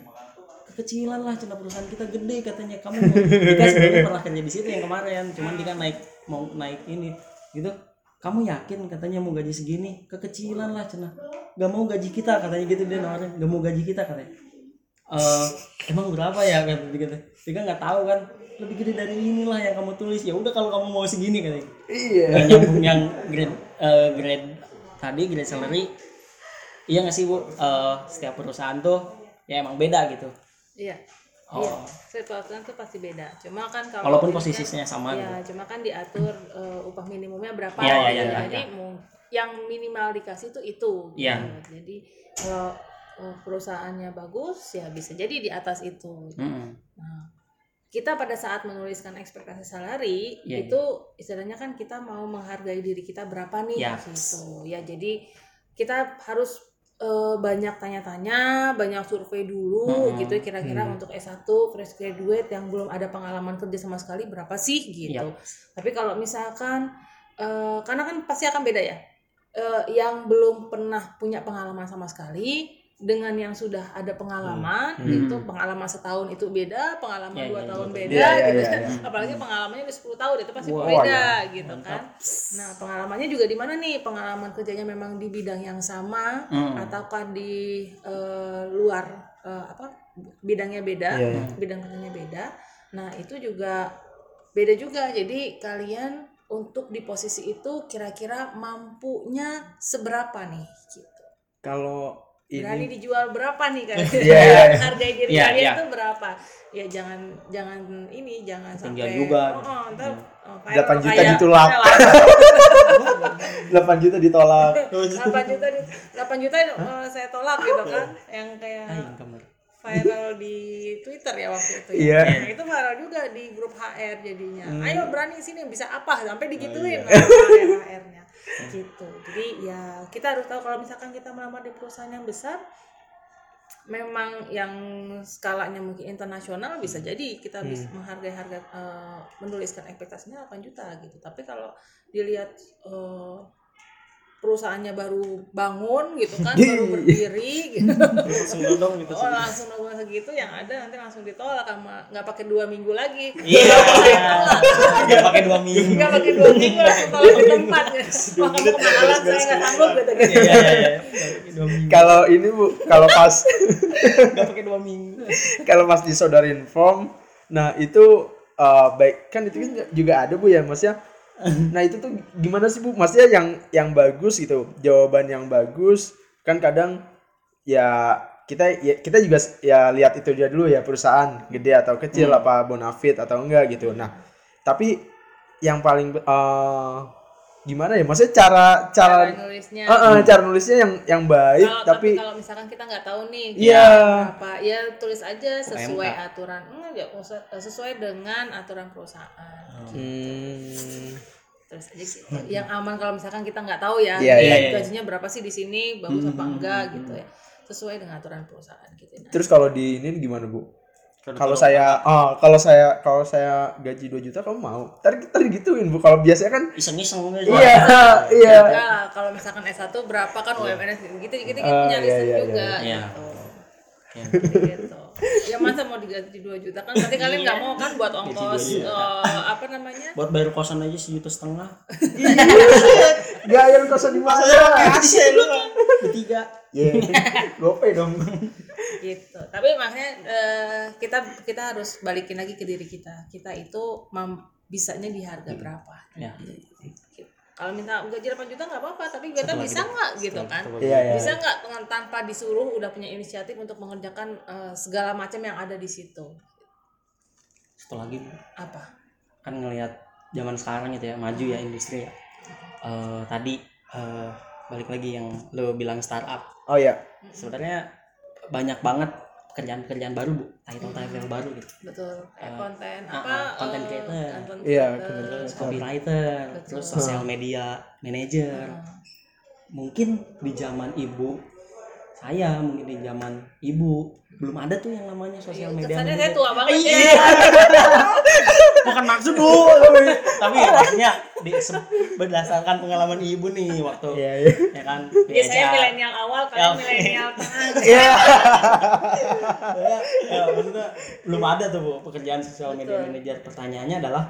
[SPEAKER 3] Kekecilan lah cina perusahaan kita gede katanya. Kamu Dika sebenarnya pernah kerja di situ yang kemarin cuman Dika naik mau naik ini gitu kamu yakin katanya mau gaji segini? Kekecilan lah cina. Gak mau gaji kita katanya gitu dia nawarin. Gak mau gaji kita katanya. Eh emang berapa ya kata dia gitu. Dika nggak tahu kan. Lebih gede dari inilah yang kamu tulis. Ya udah kalau kamu mau segini katanya.
[SPEAKER 2] Iya.
[SPEAKER 3] Nggak nyambung yang grade eh, grade tadi grade salary. Iya nggak sih bu? Eh, setiap perusahaan tuh ya emang beda gitu.
[SPEAKER 4] Iya.
[SPEAKER 3] Oh.
[SPEAKER 4] Iya, situasinya tuh pasti beda. Cuma kan kalau
[SPEAKER 3] walaupun posisinya sama
[SPEAKER 4] Ya,
[SPEAKER 3] gitu
[SPEAKER 4] cuma kan diatur eh, upah minimumnya berapa.
[SPEAKER 3] Iya, iya,
[SPEAKER 4] gitu.
[SPEAKER 3] iya, iya,
[SPEAKER 4] Jadi mau- yang minimal dikasih tuh itu. gitu.
[SPEAKER 3] Iya.
[SPEAKER 4] Jadi kalau eh, perusahaannya bagus ya bisa jadi di atas itu.
[SPEAKER 3] Mm-mm.
[SPEAKER 4] Nah, kita pada saat menuliskan ekspektasi salari
[SPEAKER 3] Iya,
[SPEAKER 4] itu istilahnya kan kita mau menghargai diri kita berapa nih
[SPEAKER 3] Iya.
[SPEAKER 4] gitu. Ya jadi kita harus eh, banyak tanya-tanya, banyak survei dulu
[SPEAKER 3] Mm-mm.
[SPEAKER 4] gitu kira-kira
[SPEAKER 2] Hmm.
[SPEAKER 4] untuk S1 fresh graduate yang belum ada pengalaman kerja sama sekali berapa sih gitu.
[SPEAKER 3] Iya.
[SPEAKER 4] Tapi kalau misalkan eh, karena kan pasti akan beda ya. Eh, yang belum pernah punya pengalaman sama sekali dengan yang sudah ada pengalaman
[SPEAKER 2] Hmm.
[SPEAKER 4] itu pengalaman setahun itu beda pengalaman
[SPEAKER 3] Iya,
[SPEAKER 4] dua
[SPEAKER 3] iya,
[SPEAKER 4] tahun
[SPEAKER 3] iya.
[SPEAKER 4] beda
[SPEAKER 2] iya,
[SPEAKER 4] gitu
[SPEAKER 2] iya,
[SPEAKER 4] kan.
[SPEAKER 2] iya.
[SPEAKER 4] apalagi pengalamannya udah 10 tahun itu pasti
[SPEAKER 3] Wah,
[SPEAKER 4] beda
[SPEAKER 2] iya.
[SPEAKER 4] gitu
[SPEAKER 3] Mantap.
[SPEAKER 4] kan nah pengalamannya juga di mana nih pengalaman kerjanya memang di bidang yang sama
[SPEAKER 3] Mm.
[SPEAKER 4] ataukah di eh, luar eh, apa bidangnya beda
[SPEAKER 2] Iya, iya.
[SPEAKER 4] bidang kerjanya beda nah itu juga beda juga jadi kalian untuk di posisi itu kira-kira mampunya seberapa nih gitu
[SPEAKER 2] Kalau
[SPEAKER 4] berani
[SPEAKER 2] ini
[SPEAKER 4] dijual berapa nih kan
[SPEAKER 2] Iya, iya, iya.
[SPEAKER 4] hargai diri
[SPEAKER 3] Iya,
[SPEAKER 4] kalian
[SPEAKER 3] iya.
[SPEAKER 4] itu berapa ya jangan jangan ini jangan
[SPEAKER 3] Ketinggian
[SPEAKER 4] sampai
[SPEAKER 3] juga.
[SPEAKER 4] oh, oh, ntar oh,
[SPEAKER 2] 8 juta
[SPEAKER 4] kayak-
[SPEAKER 2] ditolak. 8 juta ditolak.
[SPEAKER 4] 8 juta di- 8 juta eh, saya tolak gitu kan yang kayak
[SPEAKER 3] kamar.
[SPEAKER 4] viral di Twitter ya waktu itu ya.
[SPEAKER 2] Iya.
[SPEAKER 4] Nah, itu viral juga di grup HR jadinya.
[SPEAKER 3] Hmm.
[SPEAKER 4] Ayo berani sini bisa apa sampai
[SPEAKER 3] Oh,
[SPEAKER 4] digituin
[SPEAKER 3] iya.
[SPEAKER 4] sama HR-nya. Gitu. Jadi ya kita harus tahu kalau misalkan kita melamar di perusahaan yang besar memang yang skalanya mungkin internasional bisa jadi kita bisa menghargai harga eh, menuliskan ekspektasinya 8 juta gitu. Tapi kalau dilihat eh, perusahaannya baru bangun gitu kan, baru berdiri gitu.
[SPEAKER 1] langsung dodong gitu
[SPEAKER 4] Oh langsung nunggu segitu yang ada nanti langsung ditolak sama nggak pakai dua minggu lagi.
[SPEAKER 3] Iya. Nggak pakai dua minggu.
[SPEAKER 4] Nggak pakai dua minggu langsung tolak di tempat ya. Wah kamu kemahalan saya nggak sanggup gitu gitu.
[SPEAKER 3] Iya iya iya.
[SPEAKER 2] Kalau ini Bu, kalau pas
[SPEAKER 3] Nggak pakai dua minggu.
[SPEAKER 2] kalau pas disodorin form, nah itu eh, baik kan itu kan juga ada Bu ya, maksudnya Nah, itu tuh gimana sih Bu? Maksudnya yang yang bagus gitu, jawaban yang bagus kan kadang ya kita ya, kita juga ya lihat itu dia dulu ya perusahaan gede atau kecil apa bonafit atau enggak gitu. Nah, tapi yang paling eh, gimana ya? Maksudnya cara cara
[SPEAKER 4] Cara nulisnya.
[SPEAKER 2] Eh, eh, cara nulisnya yang yang baik
[SPEAKER 4] Kalau tapi
[SPEAKER 2] tapi
[SPEAKER 4] kalau misalkan kita nggak tahu nih
[SPEAKER 2] Iya.
[SPEAKER 4] apa ya tulis aja sesuai
[SPEAKER 3] UMK.
[SPEAKER 4] aturan enggak ya, usah- sesuai dengan aturan perusahaan
[SPEAKER 2] Hmm,
[SPEAKER 4] terus aja gitu yang aman kalau misalkan kita nggak tahu ya ini
[SPEAKER 3] iya, iya.
[SPEAKER 4] gajinya berapa sih di sini bagus apa enggak gitu ya sesuai dengan aturan perusahaan gitu nah.
[SPEAKER 2] terus kalau di ini gimana Bu?
[SPEAKER 1] Kalau
[SPEAKER 2] saya oh, kalau saya kalau saya gaji 2 juta kamu mau? Tadi tadi gituin Bu. Kalau biasanya kan
[SPEAKER 3] Iseng-iseng aja.
[SPEAKER 2] iya, iya.
[SPEAKER 4] Kalau misalkan S1 berapa kan UMR gitu gitu gitu
[SPEAKER 2] Ah,
[SPEAKER 4] punya
[SPEAKER 2] iya,
[SPEAKER 4] riset
[SPEAKER 2] iya,
[SPEAKER 4] juga
[SPEAKER 3] iya.
[SPEAKER 4] gitu.
[SPEAKER 3] Iya.
[SPEAKER 4] gitu. Ya masa mau digaji 2 juta kan berarti kalian nggak mau kan buat ongkos eh, apa namanya?
[SPEAKER 3] Buat bayar kosan aja sejuta setengah.
[SPEAKER 2] Gak yang kosan di mana?
[SPEAKER 3] Kasih lu bertiga.
[SPEAKER 2] Iya. Gope dong.
[SPEAKER 4] Gitu. Tapi maksudnya eh, kita kita harus balikin lagi ke diri kita. Kita itu mam bisanya di harga berapa?
[SPEAKER 3] Ya.
[SPEAKER 4] Gitu. Kalau minta gaji 8 juta nggak apa-apa, tapi kita bisa nggak gitu kan?
[SPEAKER 2] Iya, iya.
[SPEAKER 4] Bisa nggak dengan tanpa disuruh udah punya inisiatif untuk mengerjakan eh, segala macam yang ada di situ?
[SPEAKER 3] Satu lagi.
[SPEAKER 4] Apa?
[SPEAKER 3] kan ngelihat zaman sekarang gitu ya maju ya industri ya. Eh, tadi eh, balik lagi yang lo bilang startup.
[SPEAKER 2] Oh ya.
[SPEAKER 3] Sebenarnya banyak banget pekerjaan-pekerjaan baru bu, title-title baru gitu.
[SPEAKER 4] Betul. Kayak
[SPEAKER 3] Eh,
[SPEAKER 4] konten
[SPEAKER 3] ah,
[SPEAKER 4] apa?
[SPEAKER 3] ah, content
[SPEAKER 4] eh,
[SPEAKER 3] creator.
[SPEAKER 2] Iya,
[SPEAKER 3] Terus copywriter,
[SPEAKER 4] Betul.
[SPEAKER 3] terus sosial media manager.
[SPEAKER 4] Ah.
[SPEAKER 3] Mungkin di zaman ibu saya mungkin di zaman ibu belum ada tuh yang namanya sosial media
[SPEAKER 4] Kesannya saya tua banget
[SPEAKER 3] Iya. bukan maksud bu tapi, ya maksudnya di, berdasarkan pengalaman ibu nih waktu
[SPEAKER 2] Iya, iya.
[SPEAKER 3] ya kan
[SPEAKER 4] Ya, saya
[SPEAKER 3] diajak.
[SPEAKER 4] milenial awal,
[SPEAKER 3] Ya,
[SPEAKER 4] kalian
[SPEAKER 3] oke.
[SPEAKER 4] milenial tengah.
[SPEAKER 2] Iya.
[SPEAKER 3] ya, ya, maksudnya belum ada tuh bu pekerjaan sosial media manager pertanyaannya adalah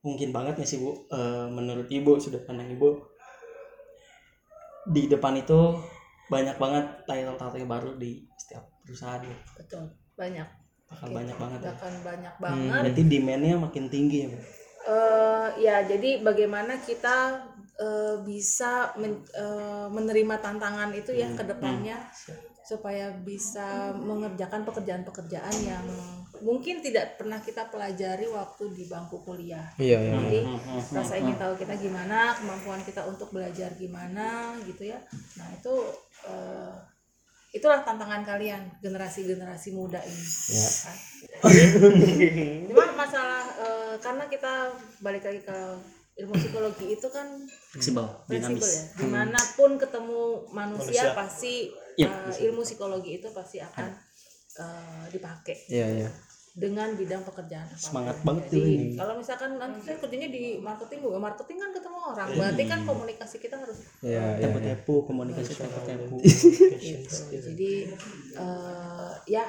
[SPEAKER 3] mungkin banget nggak sih bu Eh, menurut ibu sudut pandang ibu di depan itu banyak banget title-title baru di setiap perusahaan.
[SPEAKER 4] Betul. Banyak.
[SPEAKER 3] Bakal banyak banget ya.
[SPEAKER 4] Bahkan banyak
[SPEAKER 2] Hmm.
[SPEAKER 4] banget.
[SPEAKER 3] berarti demandnya makin tinggi ya bu
[SPEAKER 4] eh ya jadi bagaimana kita eh, bisa men- eh, menerima tantangan itu ya ke depannya supaya bisa mengerjakan pekerjaan-pekerjaan yang mungkin tidak pernah kita pelajari waktu di bangku kuliah.
[SPEAKER 2] Iya, iya.
[SPEAKER 4] Jadi rasa ingin tahu kita gimana, kemampuan kita untuk belajar gimana gitu ya. Nah itu eh, itulah tantangan kalian generasi-generasi muda ini.
[SPEAKER 2] Ya.
[SPEAKER 4] Cuma masalah eh, karena kita balik lagi ke ilmu psikologi itu kan
[SPEAKER 3] fleksibel
[SPEAKER 4] fleksibel
[SPEAKER 3] dinamis
[SPEAKER 4] ya. Di mana pun ketemu manusia,
[SPEAKER 1] Manusia.
[SPEAKER 4] pasti
[SPEAKER 3] Iya,
[SPEAKER 4] eh, ilmu psikologi itu pasti akan eh, dipakai
[SPEAKER 2] Iya, iya.
[SPEAKER 4] Dengan bidang pekerjaan apa pun.
[SPEAKER 3] Semangat banget
[SPEAKER 4] Jadi
[SPEAKER 3] tuh ini.
[SPEAKER 4] kalau misalkan nanti saya kerjanya di marketing, gue marketing kan ketemu orang, berarti kan komunikasi kita harus
[SPEAKER 2] Iya, iya.
[SPEAKER 3] tepu-tepu komunikasi tepu-tepu
[SPEAKER 4] gitu. Jadi eh, ya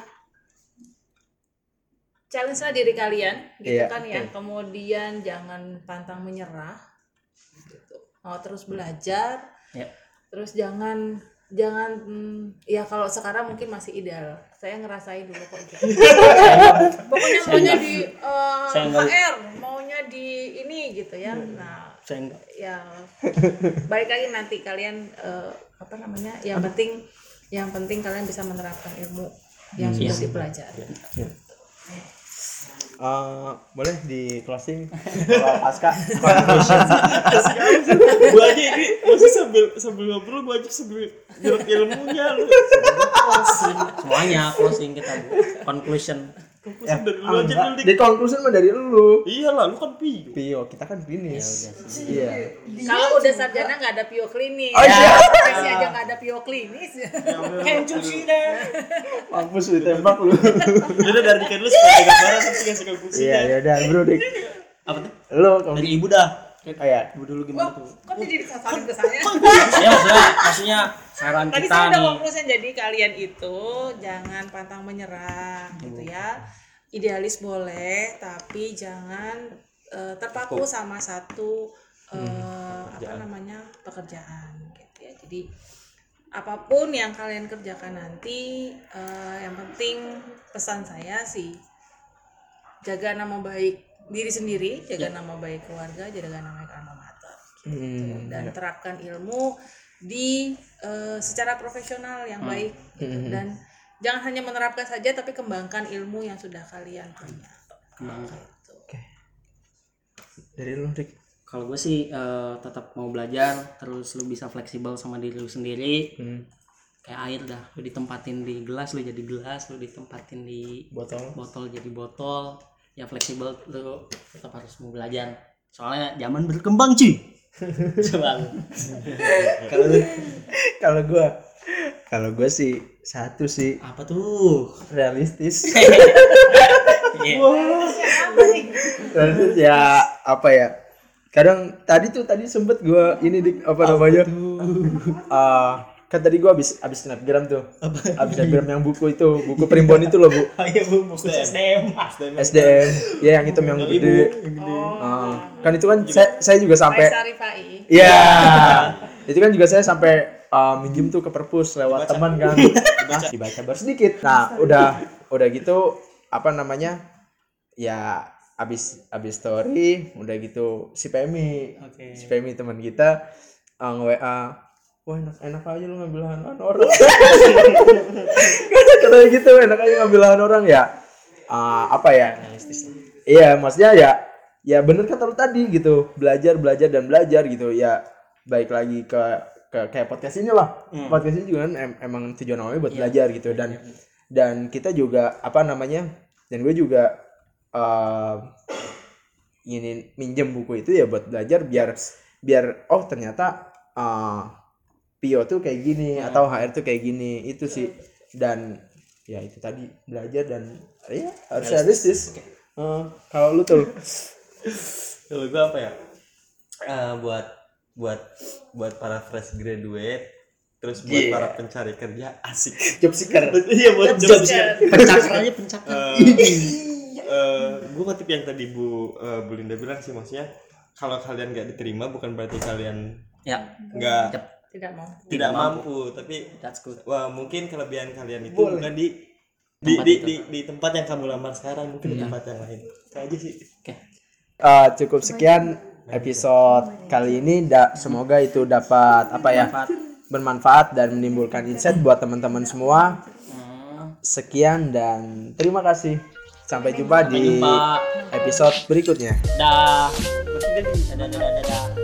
[SPEAKER 4] challenge lah diri kalian, gitu
[SPEAKER 2] Iya,
[SPEAKER 4] kan ya. Kemudian jangan pantang menyerah, gitu. Mau terus belajar,
[SPEAKER 3] Ya.
[SPEAKER 4] terus jangan jangan hmm, ya kalau sekarang mungkin masih ideal. Saya ngerasain dulu kok gitu. pokoknya maunya di eh,
[SPEAKER 3] Saya enggak-
[SPEAKER 4] HR maunya di ini gitu ya.
[SPEAKER 3] Hmm.
[SPEAKER 4] nah
[SPEAKER 3] saya enggak
[SPEAKER 4] ya. Balik lagi nanti kalian eh, apa namanya yang penting yang penting kalian bisa menerapkan ilmu yang sudah
[SPEAKER 3] Iya.
[SPEAKER 4] dipelajari
[SPEAKER 2] Eh, boleh di closing? Kalau Aska.
[SPEAKER 1] Gua aja ini masih sambil sambil ngobrol gua aja sambil nyerap ilmunya lu.
[SPEAKER 3] Semuanya closing kita Bu. Conclusion
[SPEAKER 1] Fokusin dari lu aja dulu dik
[SPEAKER 2] di conclusion mah dari lu.
[SPEAKER 1] Iyalah lu kan pio.
[SPEAKER 2] Pio kita kan finish iya
[SPEAKER 4] kalau udah sarjana nggak ada pio klinis.
[SPEAKER 2] Oh, iya.
[SPEAKER 4] profesi aja nggak ada pio klinis.
[SPEAKER 2] Mampus ditembak lu.
[SPEAKER 1] Udah dari kan lu supaya gambaran tapi kasih konklusinya.
[SPEAKER 2] Iya ya udah bro dik.
[SPEAKER 3] Apa tuh?
[SPEAKER 2] Lu kamu
[SPEAKER 3] dari ibu dah
[SPEAKER 2] oh ya
[SPEAKER 3] ibu dulu gimana tuh
[SPEAKER 4] kok jadi disasarin ke saya?
[SPEAKER 3] ya maksudnya maksudnya saran
[SPEAKER 4] Tadi
[SPEAKER 3] kita
[SPEAKER 4] saya udah konklusi jadi kalian itu jangan pantang menyerah gitu ya. Idealis boleh tapi jangan eh, terpaku sama satu eh, apa namanya pekerjaan gitu ya. Jadi apa pun yang kalian kerjakan nanti eh, yang penting pesan saya sih jaga nama baik diri sendiri, jaga nama baik keluarga, jaga nama baik alma mater
[SPEAKER 2] Hmm,
[SPEAKER 4] dan terapkan ilmu di eh, secara profesional yang baik gitu. dan jangan hanya menerapkan saja tapi kembangkan ilmu yang sudah kalian punya.
[SPEAKER 3] Kembangkan.
[SPEAKER 2] dari lu dik
[SPEAKER 3] kalau gue sih eh, tetap mau belajar terus lu bisa fleksibel sama diri lu sendiri.
[SPEAKER 2] Hmm.
[SPEAKER 3] kayak air dah lu ditempatin di gelas lu jadi gelas lu ditempatin di
[SPEAKER 2] botol.
[SPEAKER 3] botol jadi botol ya fleksibel lu tetap harus mau belajar. Soalnya zaman berkembang cuy. Coba kalau
[SPEAKER 2] kalau gua? Kalau gua sih satu sih.
[SPEAKER 3] Apa tuh?
[SPEAKER 2] Realistis.
[SPEAKER 3] Iya.
[SPEAKER 2] realistis ya apa ya? Kadang tadi tuh tadi sempet gua ini dik apa namanya? Eh, kan tadi gua habis habis snapgram tuh. Habis snapgram yang buku itu buku primbon itu loh bu.
[SPEAKER 3] Ayo bu buku SDM
[SPEAKER 2] SDM ya yang hitam yang gede. Eh, kan itu kan saya, saya juga sampai Iya. itu kan juga saya sampai uh, minjem tuh ke perpus lewat teman kan. Nah, dibaca baru sedikit. Nah, udah udah gitu apa namanya? Ya abis abis story udah gitu si Pemi
[SPEAKER 3] Oke.
[SPEAKER 2] si Pemi teman kita uh, nge-WA wah enak enak aja lu ngambil lahan orang. Katanya gitu enak aja ngambil lahan orang ya. Uh, apa ya? Iya maksudnya ya ya bener kata lu tadi gitu. Belajar belajar dan belajar gitu. Ya baik lagi ke ke kayak podcast ini lah. Podcast ini juga kan em- emang tujuan awalnya buat belajar gitu. Dan dan kita juga apa namanya dan gue juga eh ingin minjem buku itu ya buat belajar biar biar oh ternyata eh Pio tuh kayak gini atau HR tuh kayak gini itu sih. Dan ya itu tadi belajar dan ya harus realistis. Eh, kalau lu tuh?
[SPEAKER 1] Kalau gua apa ya? Eh, buat buat buat para fresh graduate terus buat
[SPEAKER 2] Yeah.
[SPEAKER 1] para pencari kerja asik.
[SPEAKER 2] Job seeker.
[SPEAKER 1] Iya buat job seeker.
[SPEAKER 3] pencakar aja pencakar.
[SPEAKER 1] Eh gue ngutip yang tadi Bu eh, Bu Linda bilang sih maksudnya kalau kalian nggak diterima bukan berarti kalian
[SPEAKER 3] ya.
[SPEAKER 1] nggak.
[SPEAKER 4] Tidak mau
[SPEAKER 1] tidak mampu tapi
[SPEAKER 3] that's good
[SPEAKER 1] wah mungkin kelebihan kalian itu bukan di di,
[SPEAKER 3] Tempat
[SPEAKER 1] di,
[SPEAKER 3] itu.
[SPEAKER 1] di, di tempat yang kamu lamar sekarang mungkin di tempat yang lain itu aja sih
[SPEAKER 3] oke
[SPEAKER 2] Eh, cukup sekian episode kali ini da, semoga itu dapat apa ya
[SPEAKER 3] Manfaat.
[SPEAKER 2] bermanfaat dan menimbulkan insight buat teman-teman semua.
[SPEAKER 3] Hmm.
[SPEAKER 2] Sekian dan terima kasih. Sampai jumpa di episode berikutnya.
[SPEAKER 3] Dah. Dadah, dadah, dadah.